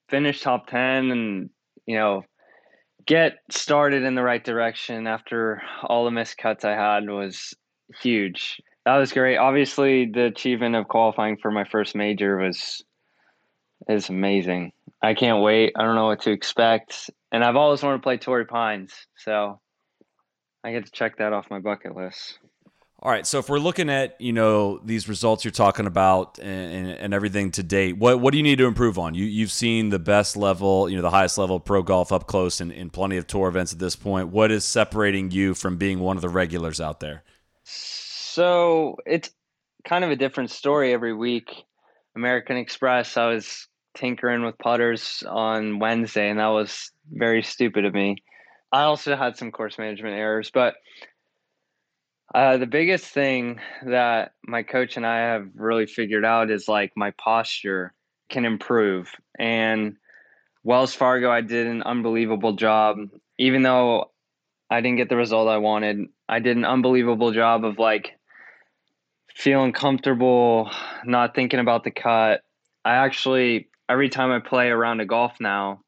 Speaker 10: finish top 10 and, you know, get started in the right direction after all the missed cuts I had was huge. That was great. Obviously, the achievement of qualifying for my first major was is amazing. I can't wait. I don't know what to expect, and I've always wanted to play Torrey Pines, so I get to check that off my bucket list.
Speaker 5: All right, so if we're looking at you know these results you're talking about and, and, everything to date, what what do you need to improve on? You you've seen the best level, you know, the highest level of pro golf up close in, in plenty of tour events at this point. What is separating you from being one of the regulars out there?
Speaker 10: So it's kind of a different story every week. American Express, I was tinkering with putters on Wednesday, and that was very stupid of me. I also had some course management errors, but uh, the biggest thing that my coach and I have really figured out is like my posture can improve. And Wells Fargo, I did an unbelievable job. Even though I didn't get the result I wanted, I did an unbelievable job of like feeling comfortable, not thinking about the cut. I actually, every time I play around a golf now,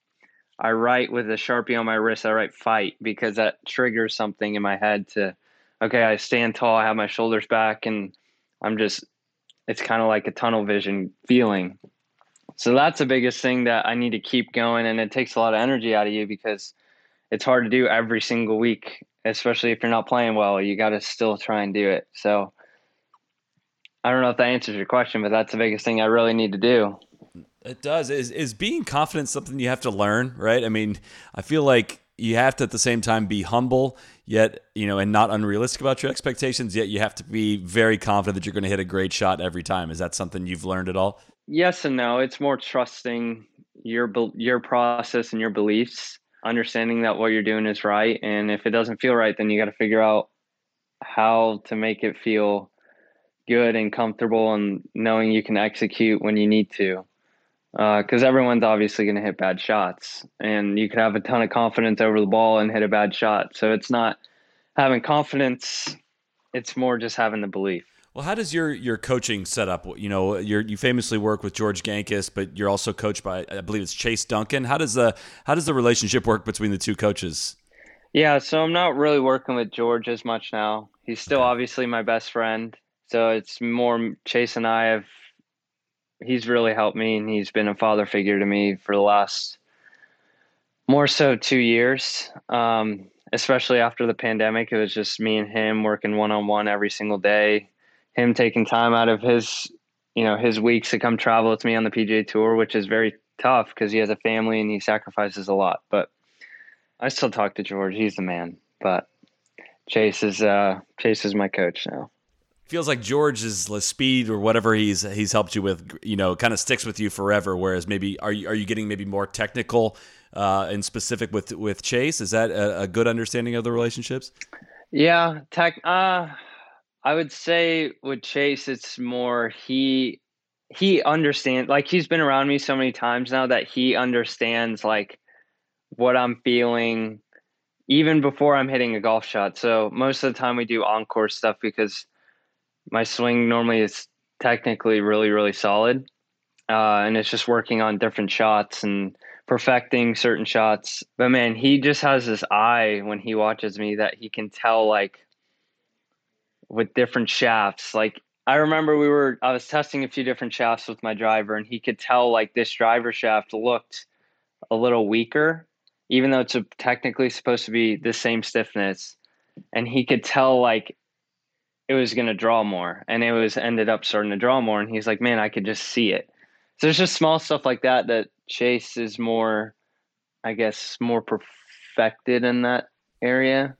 Speaker 10: I write with a sharpie on my wrist. I write fight because that triggers something in my head to, okay, I stand tall, I have my shoulders back, and I'm just, it's kind of like a tunnel vision feeling. So that's the biggest thing that I need to keep going. And it takes a lot of energy out of you because it's hard to do every single week, especially if you're not playing well. You got to still try and do it. So I don't know if that answers your question, but that's the biggest thing I really need to do.
Speaker 5: It does. Is is being confident something you have to learn, right? I mean, I feel like you have to at the same time be humble, yet you know, and not unrealistic about your expectations. Yet you have to be very confident that you're going to hit a great shot every time. Is that something you've learned at all?
Speaker 10: Yes and no. It's more trusting your your process and your beliefs, understanding that what you're doing is right, and if it doesn't feel right, then you got to figure out how to make it feel good and comfortable, and knowing you can execute when you need to because uh, everyone's obviously going to hit bad shots, and you can have a ton of confidence over the ball and hit a bad shot. So it's not having confidence; it's more just having the belief.
Speaker 5: Well, how does your your coaching set up? You know, you you famously work with George Gankas, but you're also coached by I believe it's Chase Duncan. How does the how does the relationship work between the two coaches?
Speaker 10: Yeah, so I'm not really working with George as much now. He's still okay. obviously my best friend, so it's more Chase and I have he's really helped me and he's been a father figure to me for the last more so two years. Um, especially after the pandemic, it was just me and him working one on one every single day. Him taking time out of his, you know, his weeks to come travel with me on the PGA Tour, which is very tough because he has a family and he sacrifices a lot. But I still talk to George; he's the man. But Chase is uh, Chase is my coach now
Speaker 5: feels like George's speed or whatever he's he's helped you with, you know, kind of sticks with you forever. Whereas maybe are you are you getting maybe more technical uh, and specific with with Chase? Is that a, a good understanding of the relationships?
Speaker 10: Yeah, tech. Uh, I would say with Chase, it's more he he understands. Like he's been around me so many times now that he understands like what I'm feeling even before I'm hitting a golf shot. So most of the time we do encore stuff because my swing normally is technically really really solid uh, and it's just working on different shots and perfecting certain shots. But man he just has this eye when he watches me that he can tell like with different shafts. Like i remember we were i was testing a few different shafts with my driver and he could tell like this driver shaft looked a little weaker even though it's a, technically supposed to be the same stiffness. And he could tell like it was going to draw more and it was ended up starting to draw more and he's like man i could just see it so there's just small stuff like that that chase is more i guess more perfected in that area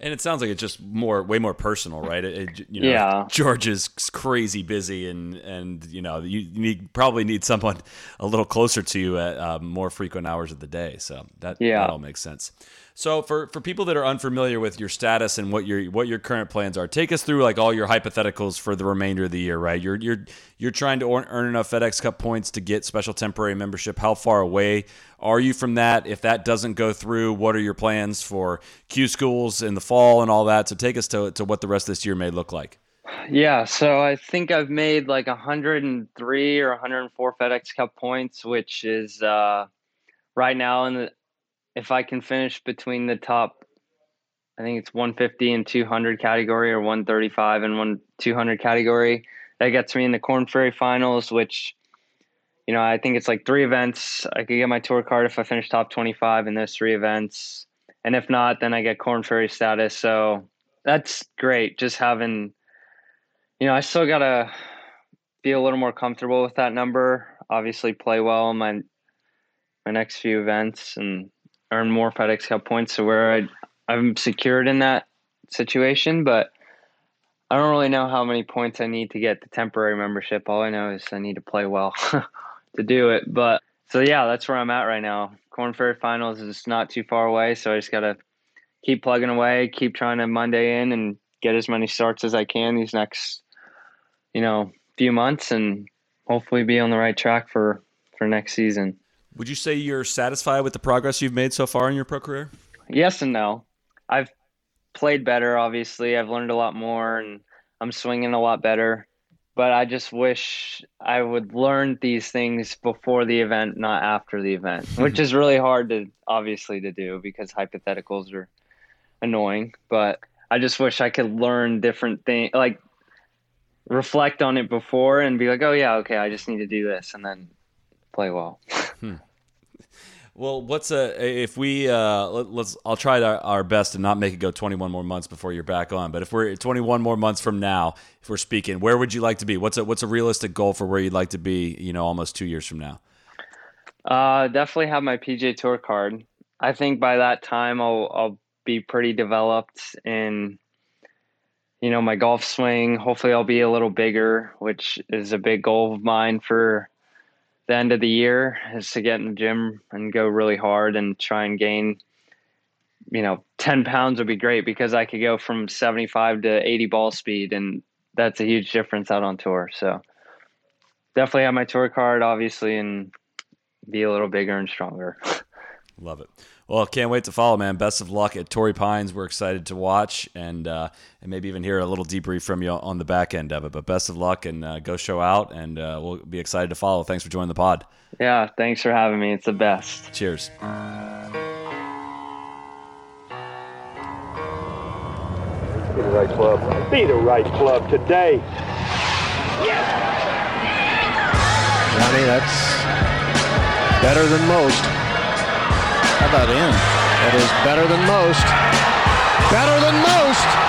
Speaker 5: and it sounds like it's just more, way more personal, right? It, it, you know,
Speaker 10: yeah.
Speaker 5: George is crazy busy, and and you know you, need, probably need someone a little closer to you at uh, more frequent hours of the day. So that
Speaker 10: yeah.
Speaker 5: that all makes sense. So for for people that are unfamiliar with your status and what your what your current plans are, take us through like all your hypotheticals for the remainder of the year. Right, you're you're you're trying to earn enough FedEx Cup points to get special temporary membership. How far away are you from that? If that doesn't go through, what are your plans for Q schools in the fall and all that? So take us to to what the rest of this year may look like.
Speaker 10: Yeah, so I think I've made like 103 or 104 FedEx Cup points, which is uh, right now in the if I can finish between the top, I think it's 150 and 200 category or 135 and one 200 category, that gets me in the Korn Ferry finals, which, you know, I think it's like three events. I could get my tour card if I finish top 25 in those three events. And if not, then I get Korn Ferry status. So that's great. Just having, you know, I still got to be a little more comfortable with that number. Obviously, play well in my my next few events and earn more FedEx Cup points to where I, I'm secured in that situation. But I don't really know how many points I need to get the temporary membership. All I know is I need to play well [laughs] to do it. But so yeah, that's where I'm at right now. Korn Ferry Finals is not too far away, so I just gotta keep plugging away, keep trying to Monday in, and get as many starts as I can these next, you know, few months, and hopefully be on the right track for for next season.
Speaker 5: Would you say you're satisfied with the progress you've made so far in your pro career?
Speaker 10: Yes and no. I've played better, obviously. I've learned a lot more, and I'm swinging a lot better but I just wish I would learn these things before the event, not after the event, [laughs] which is really hard to obviously to do because hypotheticals are annoying. But I just wish I could learn different things, like reflect on it before and be like, oh yeah, okay, I just need to do this, and then play well. hmm.
Speaker 5: Well, what's a if we uh, let, us I'll try our, our, best to not make it go 21 more months before you're back on. But if we're 21 more months from now, if we're speaking, where would you like to be? What's a what's a realistic goal for where you'd like to be? You know, almost two years from now.
Speaker 10: Uh, definitely have my PGA Tour card. I think by that time I'll I'll be pretty developed in you know my golf swing. Hopefully, I'll be a little bigger, which is a big goal of mine for the end of the year is to get in the gym and go really hard and try and gain you know 10 pounds would be great because i could go from 75 to 80 ball speed and that's a huge difference out on tour. So definitely have my tour card obviously and be a little bigger and stronger.
Speaker 5: Love it well, can't wait to follow, man. Best of luck at Torrey Pines. We're excited to watch and uh, and maybe even hear a little debrief from you on the back end of it. But best of luck and uh, go show out, and uh, we'll be excited to follow. Thanks for joining the pod.
Speaker 10: Yeah, thanks for having me. It's the best.
Speaker 5: Cheers.
Speaker 1: Be the right club. Be the right club today.
Speaker 3: Johnny, that's better than most. How about in? That is better than most. Better than most.